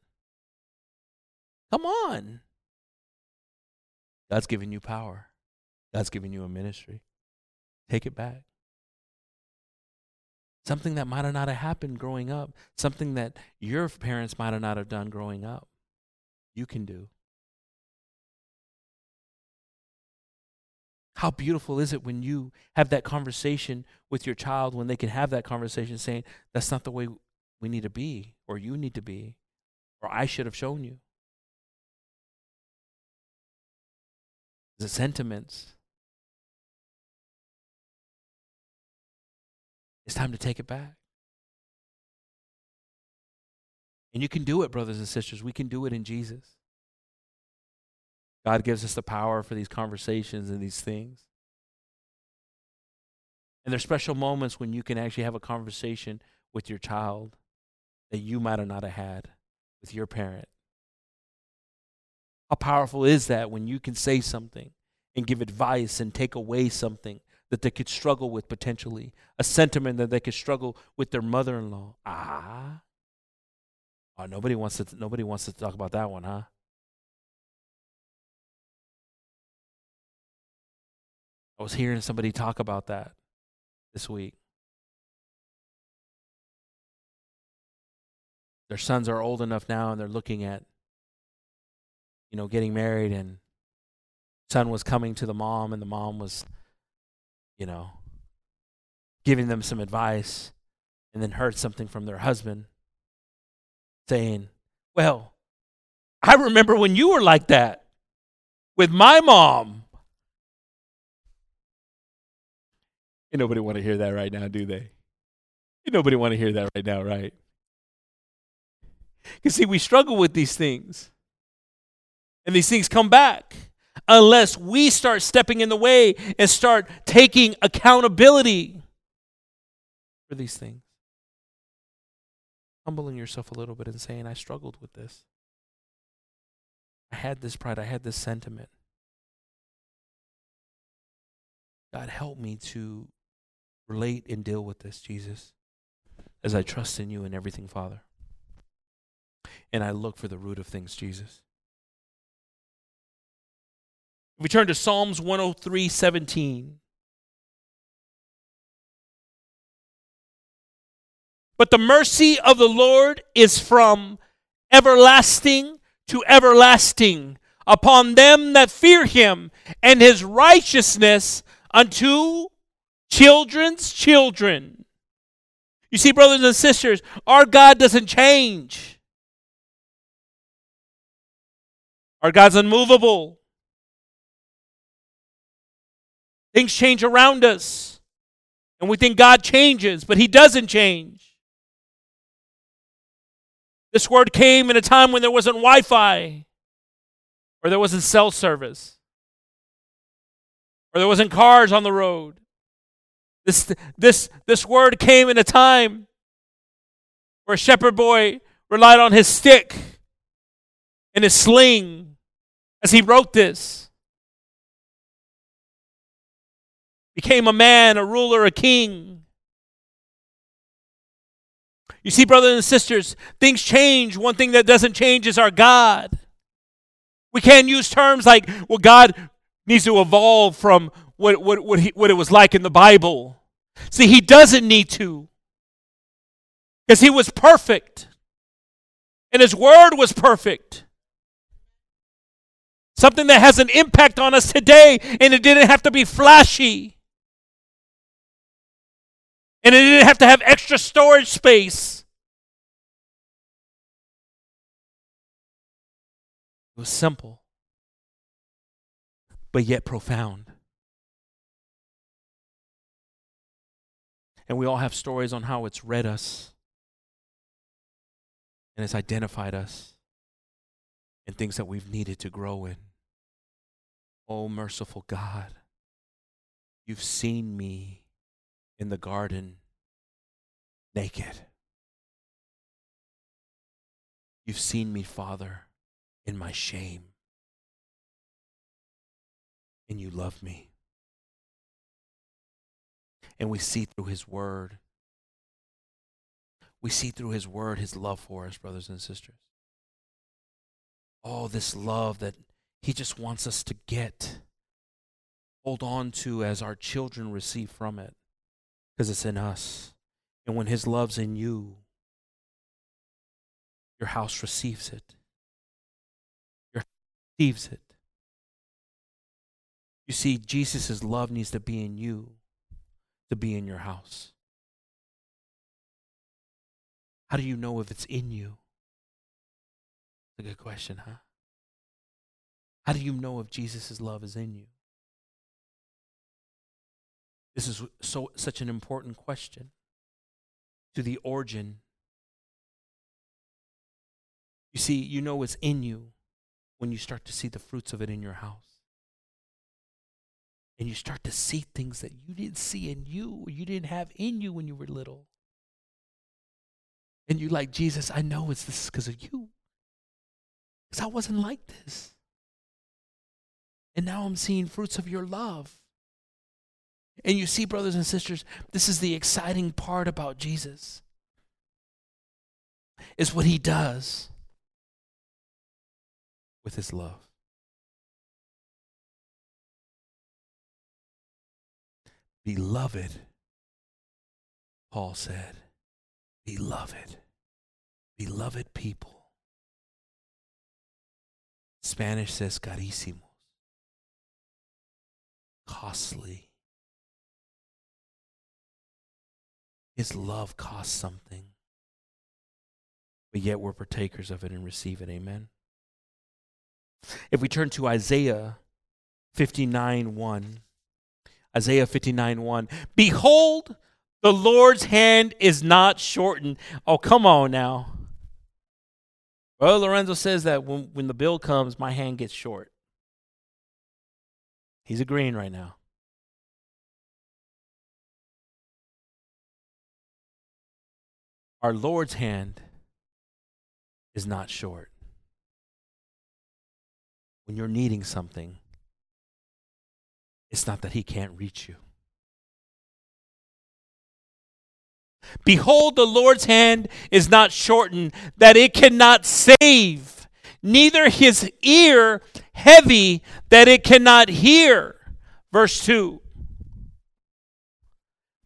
Come on. God's given you power. God's given you a ministry. Take it back. Something that might have not have happened growing up, something that your parents might have not have done growing up, you can do. How beautiful is it when you have that conversation with your child, when they can have that conversation saying, That's not the way we need to be, or you need to be, or I should have shown you. The sentiments. It's time to take it back. And you can do it, brothers and sisters. We can do it in Jesus. God gives us the power for these conversations and these things. And there's special moments when you can actually have a conversation with your child that you might have not have had with your parent. How powerful is that when you can say something and give advice and take away something that they could struggle with potentially, a sentiment that they could struggle with their mother-in-law. Ah. Oh, nobody wants to nobody wants to talk about that one, huh? I was hearing somebody talk about that this week. Their sons are old enough now and they're looking at you know getting married and son was coming to the mom and the mom was you know giving them some advice and then heard something from their husband saying, Well, I remember when you were like that with my mom. And nobody want to hear that right now, do they? Nobody want to hear that right now, right? Because see, we struggle with these things. And these things come back unless we start stepping in the way and start taking accountability for these things humbling yourself a little bit and saying, I struggled with this. I had this pride, I had this sentiment. God, help me to relate and deal with this, Jesus, as I trust in you and everything, Father. And I look for the root of things, Jesus. We turn to Psalms 103 17. But the mercy of the Lord is from everlasting to everlasting upon them that fear him, and his righteousness unto children's children. You see, brothers and sisters, our God doesn't change. Our God's unmovable. Things change around us. And we think God changes, but He doesn't change. This word came in a time when there wasn't Wi Fi, or there wasn't cell service, or there wasn't cars on the road. This, this, this word came in a time where a shepherd boy relied on his stick and his sling as he wrote this. Became a man, a ruler, a king. You see, brothers and sisters, things change. One thing that doesn't change is our God. We can't use terms like, well, God needs to evolve from what, what, what, he, what it was like in the Bible. See, He doesn't need to because He was perfect and His Word was perfect. Something that has an impact on us today, and it didn't have to be flashy. And it didn't have to have extra storage space. It was simple, but yet profound. And we all have stories on how it's read us and it's identified us and things that we've needed to grow in. Oh, merciful God, you've seen me in the garden naked. You've seen me, Father, in my shame, and you love me. And we see through His Word, we see through His Word His love for us, brothers and sisters. Oh, this love that He just wants us to get, hold on to as our children receive from it because it's in us. And when His love's in you, your house receives it. Your receives it. You see, Jesus' love needs to be in you to be in your house. How do you know if it's in you? That's a good question, huh? How do you know if Jesus' love is in you? This is so such an important question to the origin. You see, you know it's in you when you start to see the fruits of it in your house. And you start to see things that you didn't see in you, you didn't have in you when you were little. And you're like, Jesus, I know it's this because of you. Because I wasn't like this. And now I'm seeing fruits of your love. And you see, brothers and sisters, this is the exciting part about Jesus. Is what he does with his love. Beloved, Paul said, beloved, beloved people. Spanish says carísimos, costly. His love costs something, but yet we're partakers of it and receive it. Amen. If we turn to Isaiah 59 1, Isaiah 59 1, behold, the Lord's hand is not shortened. Oh, come on now. Brother Lorenzo says that when, when the bill comes, my hand gets short. He's agreeing right now. Our Lord's hand is not short. When you're needing something, it's not that He can't reach you. Behold, the Lord's hand is not shortened, that it cannot save, neither his ear heavy, that it cannot hear. Verse 2.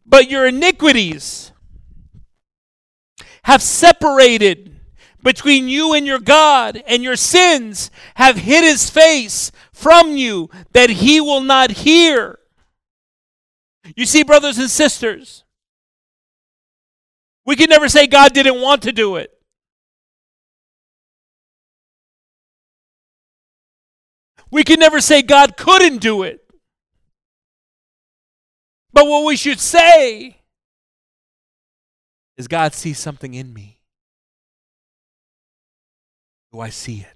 But your iniquities have separated between you and your God, and your sins have hid his face from you, that he will not hear. You see, brothers and sisters, we can never say God didn't want to do it. We can never say God couldn't do it. But what we should say is God sees something in me. Do I see it?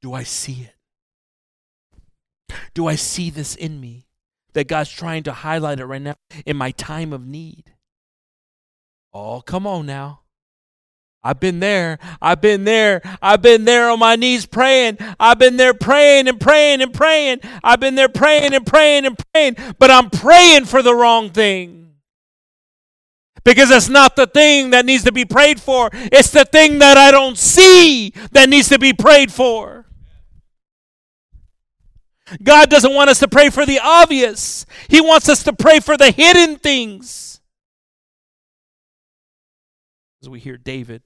Do I see it? Do I see this in me? That God's trying to highlight it right now in my time of need. Oh, come on now. I've been there. I've been there. I've been there on my knees praying. I've been there praying and praying and praying. I've been there praying and praying and praying, but I'm praying for the wrong thing. Because it's not the thing that needs to be prayed for, it's the thing that I don't see that needs to be prayed for. God doesn't want us to pray for the obvious, He wants us to pray for the hidden things as we hear David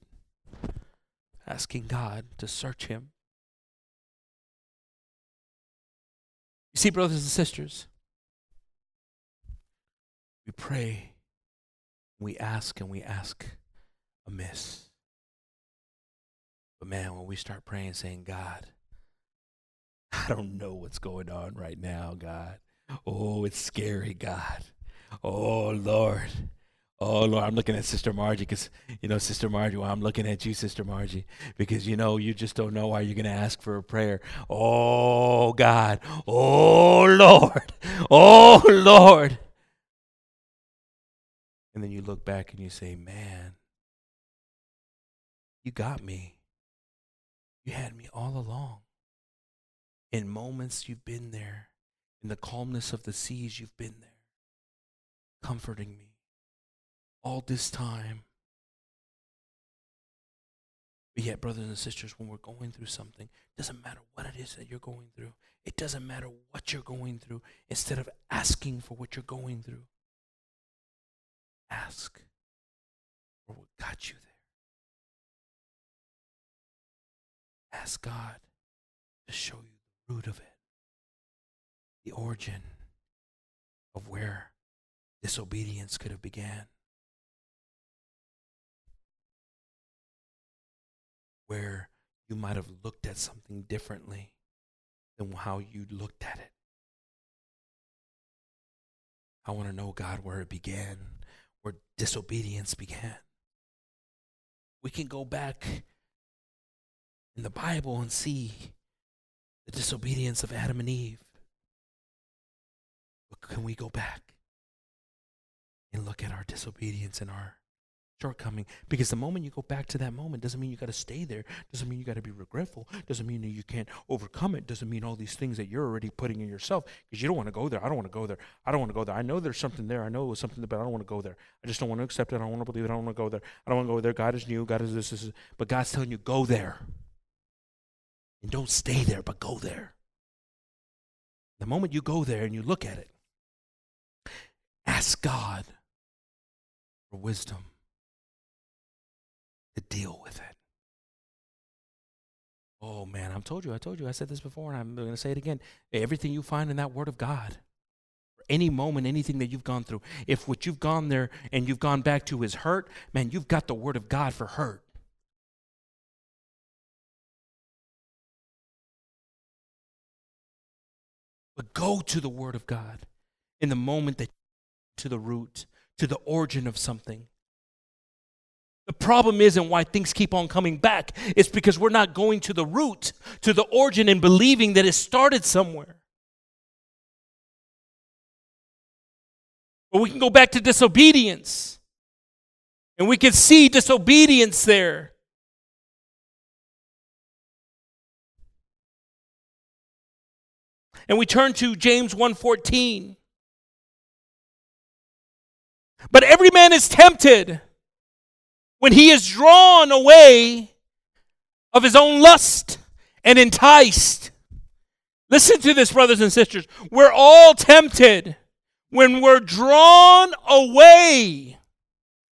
asking God to search him. You see, brothers and sisters, we pray, we ask, and we ask amiss. But man, when we start praying, saying, God, I don't know what's going on right now, God. Oh, it's scary, God. Oh, Lord. Oh Lord, I'm looking at Sister Margie because you know, Sister Margie. Well, I'm looking at you, Sister Margie, because you know you just don't know why you're going to ask for a prayer. Oh God, oh Lord, oh Lord. And then you look back and you say, "Man, you got me. You had me all along. In moments you've been there, in the calmness of the seas you've been there, comforting me." all this time. But yet, brothers and sisters, when we're going through something, it doesn't matter what it is that you're going through. It doesn't matter what you're going through. Instead of asking for what you're going through, ask for what got you there. Ask God to show you the root of it, the origin of where disobedience could have began. where you might have looked at something differently than how you looked at it. I want to know, God, where it began, where disobedience began. We can go back in the Bible and see the disobedience of Adam and Eve. But can we go back and look at our disobedience in our shortcoming. Because the moment you go back to that moment doesn't mean you got to stay there. Doesn't mean you got to be regretful. Doesn't mean that you can't overcome it. Doesn't mean all these things that you're already putting in yourself. Because you don't want to go there. I don't want to go there. I don't want to go there. I know there's something there. I know it was something, but I don't want to go there. I just don't want to accept it. I don't want to believe it. I don't want to go there. I don't want to go there. God is new. God is this, this, this. But God's telling you, go there. And don't stay there, but go there. The moment you go there and you look at it, ask God for wisdom to deal with it. Oh man, I'm told you, I told you, I said this before, and I'm going to say it again. Everything you find in that Word of God, any moment, anything that you've gone through, if what you've gone there and you've gone back to is hurt, man, you've got the Word of God for hurt. But go to the Word of God in the moment that to the root, to the origin of something. The problem isn't why things keep on coming back. It's because we're not going to the root, to the origin, and believing that it started somewhere. But we can go back to disobedience. And we can see disobedience there. And we turn to James 1:14. But every man is tempted when he is drawn away of his own lust and enticed. Listen to this, brothers and sisters. We're all tempted when we're drawn away.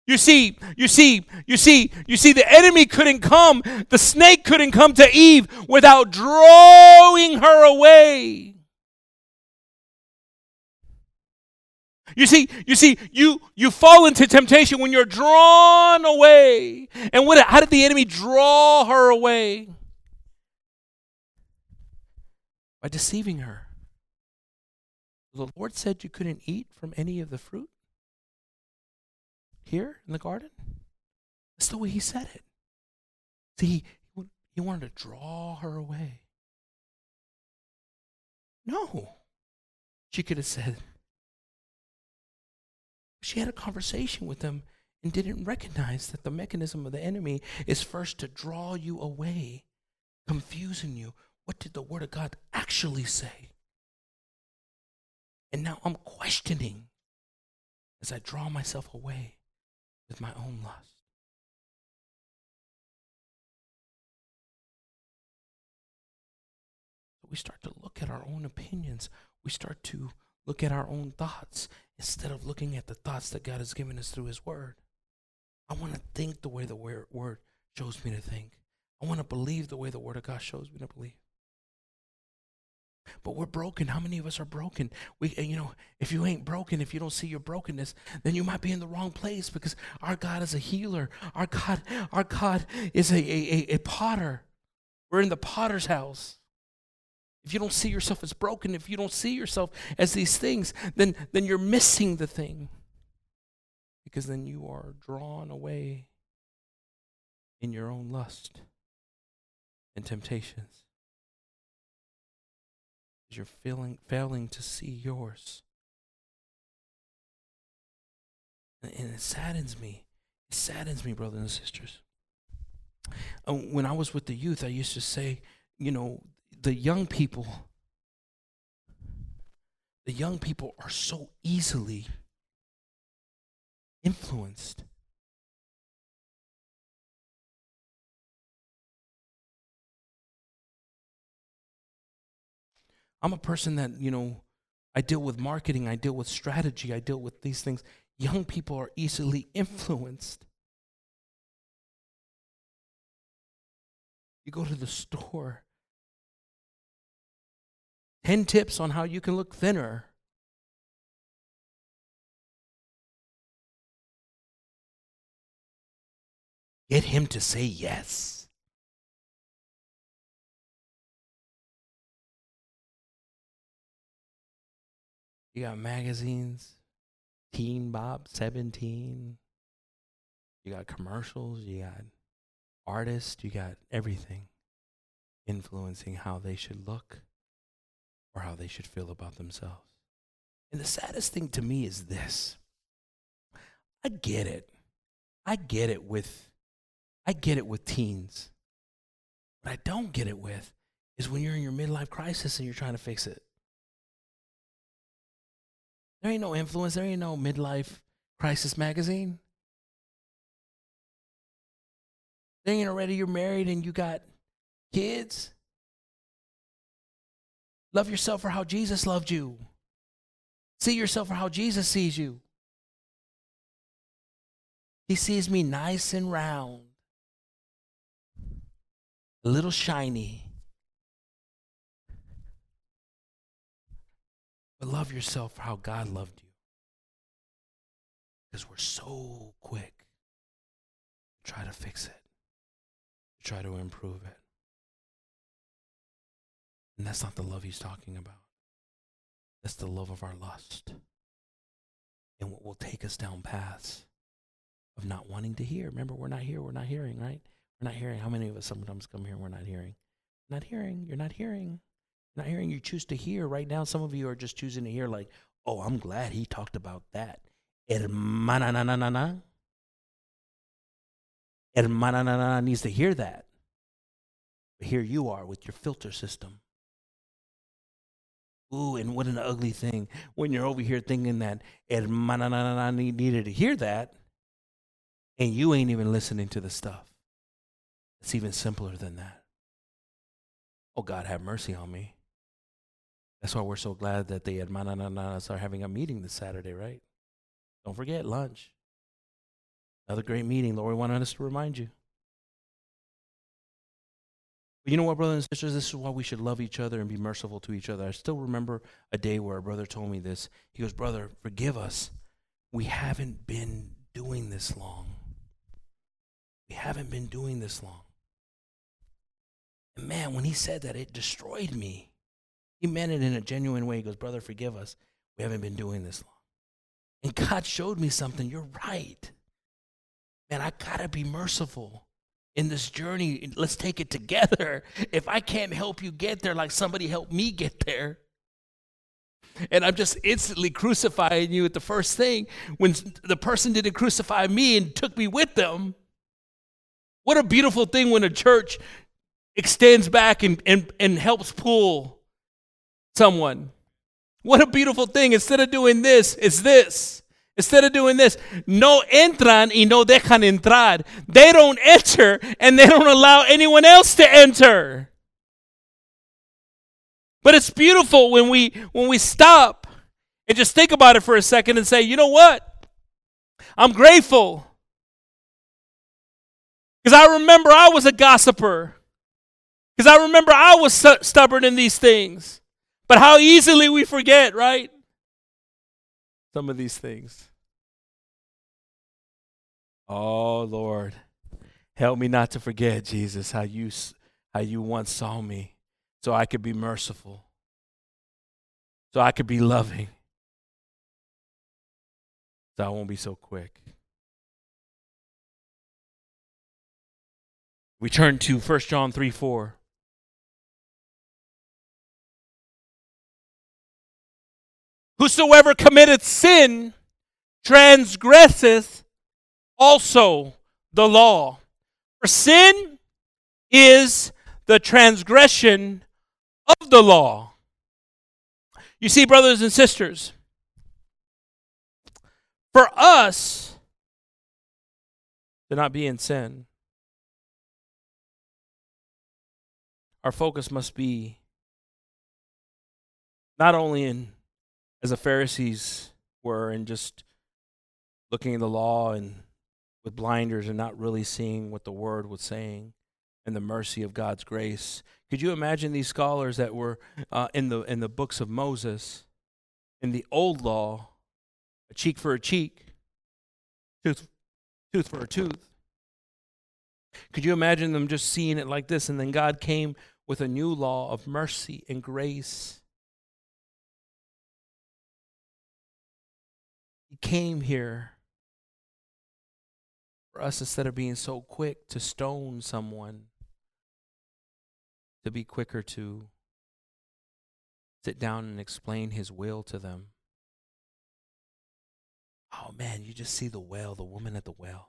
You see, you see, you see, you see, the enemy couldn't come, the snake couldn't come to Eve without drawing her away. You see, you see, you you fall into temptation when you're drawn away. And what how did the enemy draw her away? By deceiving her. The Lord said you couldn't eat from any of the fruit here in the garden. That's the way he said it. See, he he wanted to draw her away. No. She could have said, she had a conversation with them and didn't recognize that the mechanism of the enemy is first to draw you away, confusing you. What did the Word of God actually say? And now I'm questioning as I draw myself away with my own lust. We start to look at our own opinions. We start to look at our own thoughts instead of looking at the thoughts that God has given us through His Word. I want to think the way the Word shows me to think. I want to believe the way the Word of God shows me to believe. But we're broken. How many of us are broken? We, you know, if you ain't broken, if you don't see your brokenness, then you might be in the wrong place because our God is a healer. Our God, our God is a, a, a potter. We're in the potter's house. If you don't see yourself as broken, if you don't see yourself as these things, then, then you're missing the thing. Because then you are drawn away in your own lust and temptations. Because You're failing, failing to see yours. And it saddens me. It saddens me, brothers and sisters. Uh, when I was with the youth, I used to say, you know, the young people the young people are so easily influenced I'm a person that, you know, I deal with marketing, I deal with strategy, I deal with these things. Young people are easily influenced. You go to the store 10 tips on how you can look thinner. Get him to say yes. You got magazines, Teen Vogue 17. You got commercials, you got artists, you got everything influencing how they should look or how they should feel about themselves. And the saddest thing to me is this I get it. I get it with I get it with teens. What I don't get it with is when you're in your midlife crisis and you're trying to fix it. There ain't no influence, there ain't no midlife crisis magazine. There ain't already you're married and you got kids. Love yourself for how Jesus loved you. See yourself for how Jesus sees you. He sees me nice and round, a little shiny. But love yourself for how God loved you. Because we're so quick to try to fix it, to try to improve it. And that's not the love he's talking about. That's the love of our lust. And what will take us down paths of not wanting to hear. Remember, we're not here, we're not hearing, right? We're not hearing. How many of us sometimes come here and we're not hearing? Not hearing, you're not hearing. You're not hearing, you choose to hear. Right now, some of you are just choosing to hear, like, oh, I'm glad he talked about that. Hermana na na na na. Hermana na na needs to hear that. But here you are with your filter system. Ooh, and what an ugly thing when you're over here thinking that hermana na na na needed to hear that, and you ain't even listening to the stuff. It's even simpler than that. Oh, God, have mercy on me. That's why we're so glad that the hermana na na are having a meeting this Saturday, right? Don't forget lunch. Another great meeting. Lord we wanted us to remind you. But you know what, brothers and sisters? This is why we should love each other and be merciful to each other. I still remember a day where a brother told me this. He goes, Brother, forgive us. We haven't been doing this long. We haven't been doing this long. And man, when he said that, it destroyed me. He meant it in a genuine way. He goes, Brother, forgive us. We haven't been doing this long. And God showed me something. You're right. Man, I got to be merciful in this journey. Let's take it together. If I can't help you get there like somebody helped me get there, and I'm just instantly crucifying you at the first thing when the person didn't crucify me and took me with them. What a beautiful thing when a church extends back and, and, and helps pull someone. What a beautiful thing. Instead of doing this, it's this. Instead of doing this, no entran y no dejan entrar. They don't enter and they don't allow anyone else to enter. But it's beautiful when we when we stop and just think about it for a second and say, "You know what? I'm grateful." Cuz I remember I was a gossiper. Cuz I remember I was stubborn in these things. But how easily we forget, right? Some of these things. Oh Lord, help me not to forget, Jesus, how you how you once saw me, so I could be merciful, so I could be loving, so I won't be so quick. We turn to 1 John 3 4. Whosoever committeth sin transgresseth also the law. For sin is the transgression of the law. You see, brothers and sisters, for us to not be in sin, our focus must be not only in as the Pharisees were and just looking at the law and with blinders and not really seeing what the word was saying and the mercy of God's grace. Could you imagine these scholars that were uh, in the in the books of Moses, in the old law, a cheek for a cheek, tooth tooth for a tooth? Could you imagine them just seeing it like this, and then God came with a new law of mercy and grace? He came here for us instead of being so quick to stone someone, to be quicker to sit down and explain his will to them. Oh man, you just see the well, the woman at the well.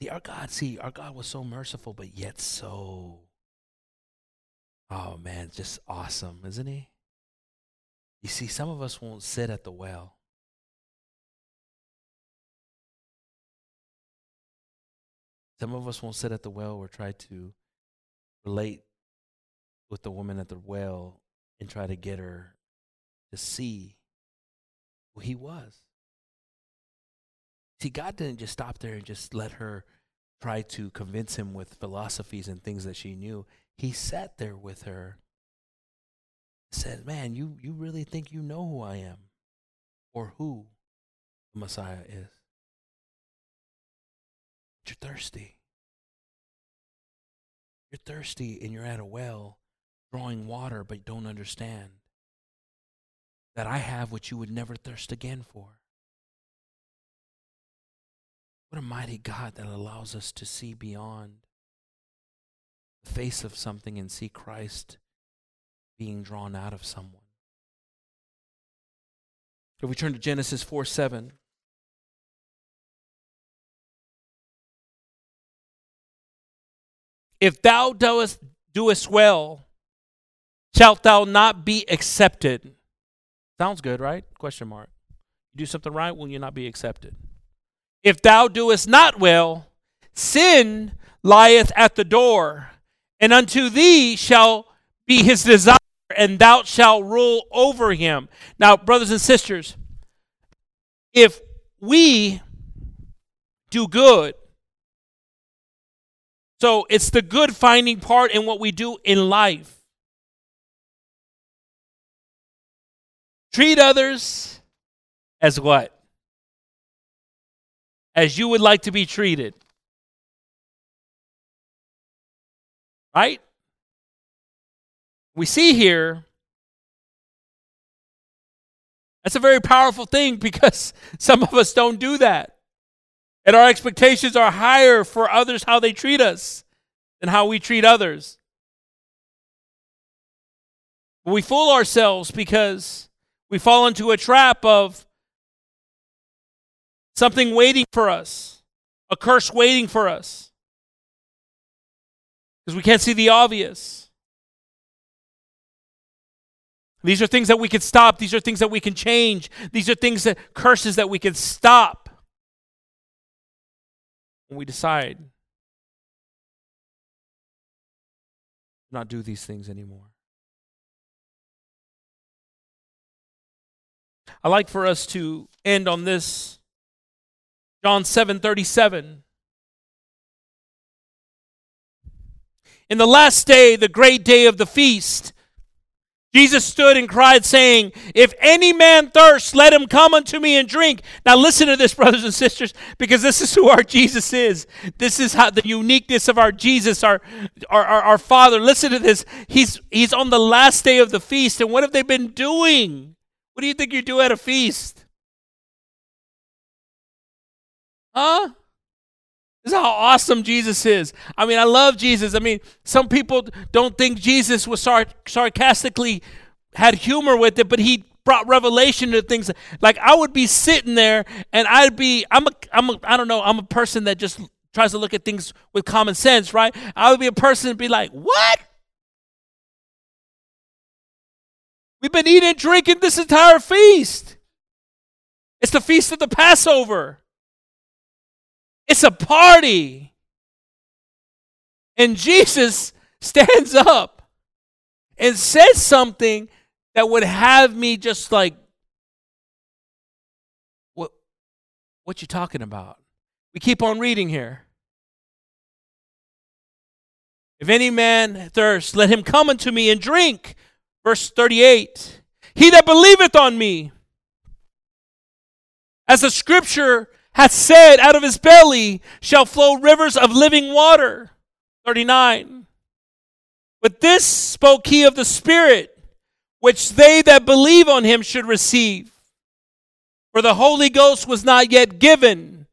See, our God, see, our God was so merciful, but yet so. Oh man, just awesome, isn't he? You see, some of us won't sit at the well. Some of us won't sit at the well or try to relate with the woman at the well and try to get her to see who he was. See, God didn't just stop there and just let her try to convince him with philosophies and things that she knew. He sat there with her, said, Man, you, you really think you know who I am or who the Messiah is? But you're thirsty. You're thirsty and you're at a well drawing water, but don't understand that I have what you would never thirst again for. What a mighty God that allows us to see beyond the face of something and see Christ being drawn out of someone. If we turn to Genesis 4 7. If thou doest, doest well, shalt thou not be accepted. Sounds good, right? Question mark. You do something right, will you not be accepted? If thou doest not well, sin lieth at the door, and unto thee shall be his desire, and thou shalt rule over him. Now, brothers and sisters, if we do good, so it's the good finding part in what we do in life. Treat others as what? As you would like to be treated. Right? We see here that's a very powerful thing because some of us don't do that. And our expectations are higher for others how they treat us than how we treat others. We fool ourselves because we fall into a trap of something waiting for us, a curse waiting for us. Because we can't see the obvious. These are things that we can stop. These are things that we can change. These are things that curses that we can stop when we decide not do these things anymore. I like for us to end on this John 7:37 In the last day the great day of the feast Jesus stood and cried, saying, If any man thirst, let him come unto me and drink. Now, listen to this, brothers and sisters, because this is who our Jesus is. This is how the uniqueness of our Jesus, our, our, our, our Father. Listen to this. He's, he's on the last day of the feast, and what have they been doing? What do you think you do at a feast? Huh? This is how awesome Jesus is. I mean, I love Jesus. I mean, some people don't think Jesus was sar- sarcastically had humor with it, but he brought revelation to things. Like I would be sitting there, and I'd be I'm a I'm a I don't know I'm a person that just tries to look at things with common sense, right? I would be a person and be like, what? We've been eating and drinking this entire feast. It's the feast of the Passover. It's a party. And Jesus stands up and says something that would have me just like what what you talking about? We keep on reading here. If any man thirst, let him come unto me and drink. Verse 38. He that believeth on me, as the scripture hath said, Out of his belly shall flow rivers of living water. 39. But this spoke he of the Spirit, which they that believe on him should receive. For the Holy Ghost was not yet given,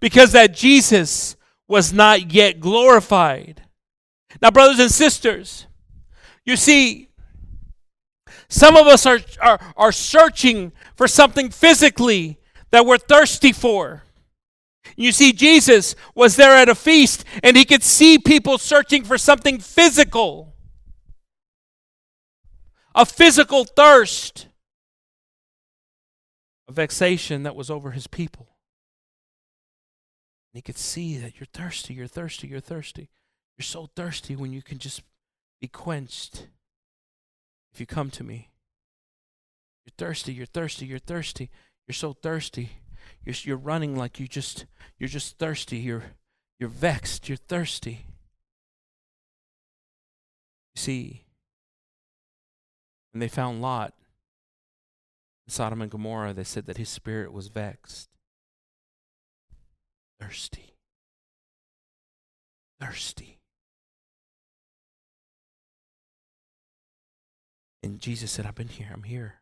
because that Jesus was not yet glorified. Now, brothers and sisters, you see, some of us are, are, are searching for something physically that we're thirsty for. You see, Jesus was there at a feast and he could see people searching for something physical a physical thirst, a vexation that was over his people. And he could see that you're thirsty, you're thirsty, you're thirsty. You're so thirsty when you can just be quenched if you come to me. You're thirsty, you're thirsty, you're thirsty. You're so thirsty. You're, you're running like you just you're just thirsty. You're you're vexed, you're thirsty. You see, and they found Lot in Sodom and Gomorrah, they said that his spirit was vexed. Thirsty. Thirsty. And Jesus said, I've been here, I'm here.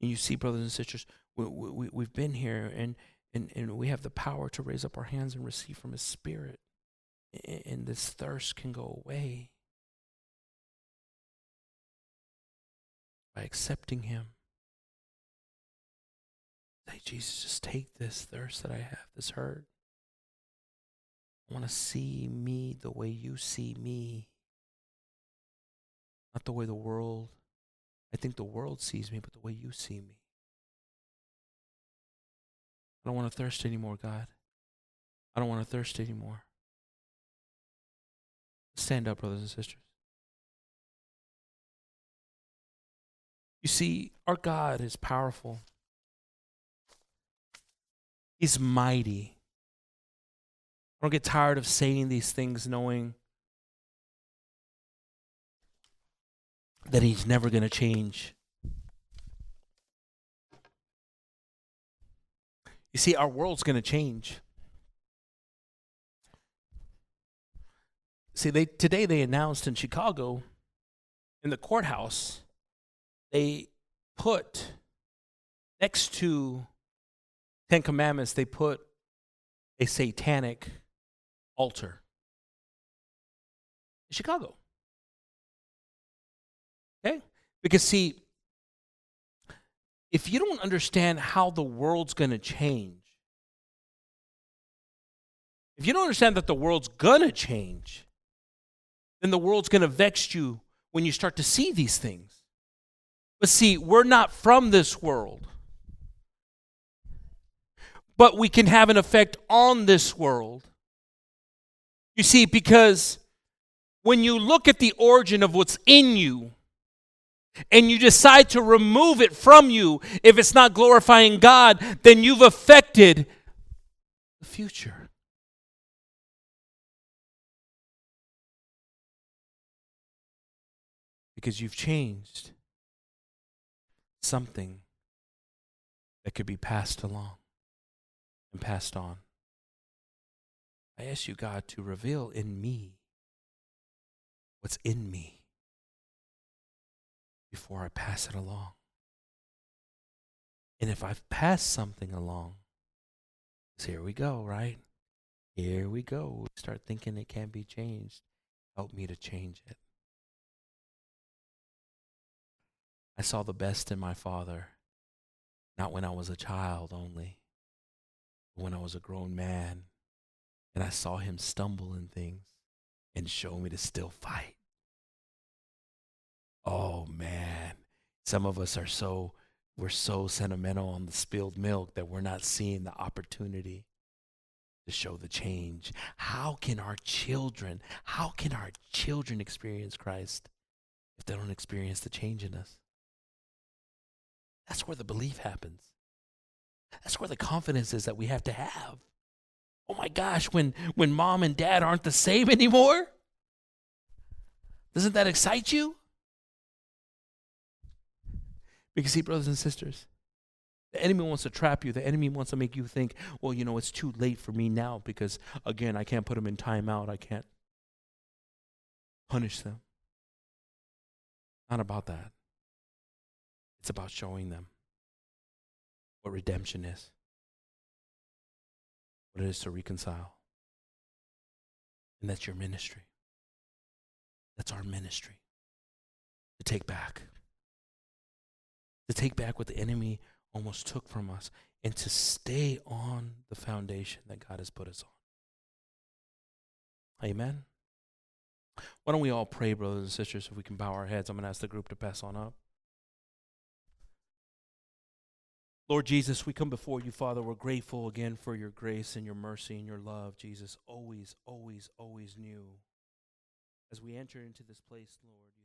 And you see, brothers and sisters, we, we, we've been here and, and, and we have the power to raise up our hands and receive from His Spirit. And this thirst can go away by accepting Him. Say, Jesus, just take this thirst that I have, this hurt. I want to see me the way you see me, not the way the world. I think the world sees me, but the way you see me. I don't want to thirst anymore, God. I don't want to thirst anymore. Stand up, brothers and sisters. You see, our God is powerful. He's mighty. I don't get tired of saying these things knowing that He's never going to change. You see, our world's going to change. See, they today they announced in Chicago, in the courthouse, they put next to Ten Commandments, they put a satanic altar in Chicago. Okay? Because, see, if you don't understand how the world's going to change, if you don't understand that the world's going to change, then the world's going to vex you when you start to see these things. But see, we're not from this world. But we can have an effect on this world. You see, because when you look at the origin of what's in you, and you decide to remove it from you if it's not glorifying God, then you've affected the future. Because you've changed something that could be passed along and passed on. I ask you, God, to reveal in me what's in me before I pass it along. And if I've passed something along, here we go, right? Here we go. Start thinking it can't be changed. Help me to change it. I saw the best in my father, not when I was a child only, but when I was a grown man. And I saw him stumble in things and show me to still fight. Oh man, some of us are so we're so sentimental on the spilled milk that we're not seeing the opportunity to show the change. How can our children, how can our children experience Christ if they don't experience the change in us? That's where the belief happens. That's where the confidence is that we have to have. Oh my gosh, when when mom and dad aren't the same anymore? Doesn't that excite you? Because, see, brothers and sisters, the enemy wants to trap you. The enemy wants to make you think, well, you know, it's too late for me now because, again, I can't put them in timeout. I can't punish them. Not about that. It's about showing them what redemption is, what it is to reconcile. And that's your ministry. That's our ministry to take back to take back what the enemy almost took from us and to stay on the foundation that God has put us on. Amen. Why don't we all pray, brothers and sisters, if we can bow our heads? I'm going to ask the group to pass on up. Lord Jesus, we come before you, Father. We're grateful again for your grace and your mercy and your love, Jesus. Always, always, always new. As we enter into this place, Lord.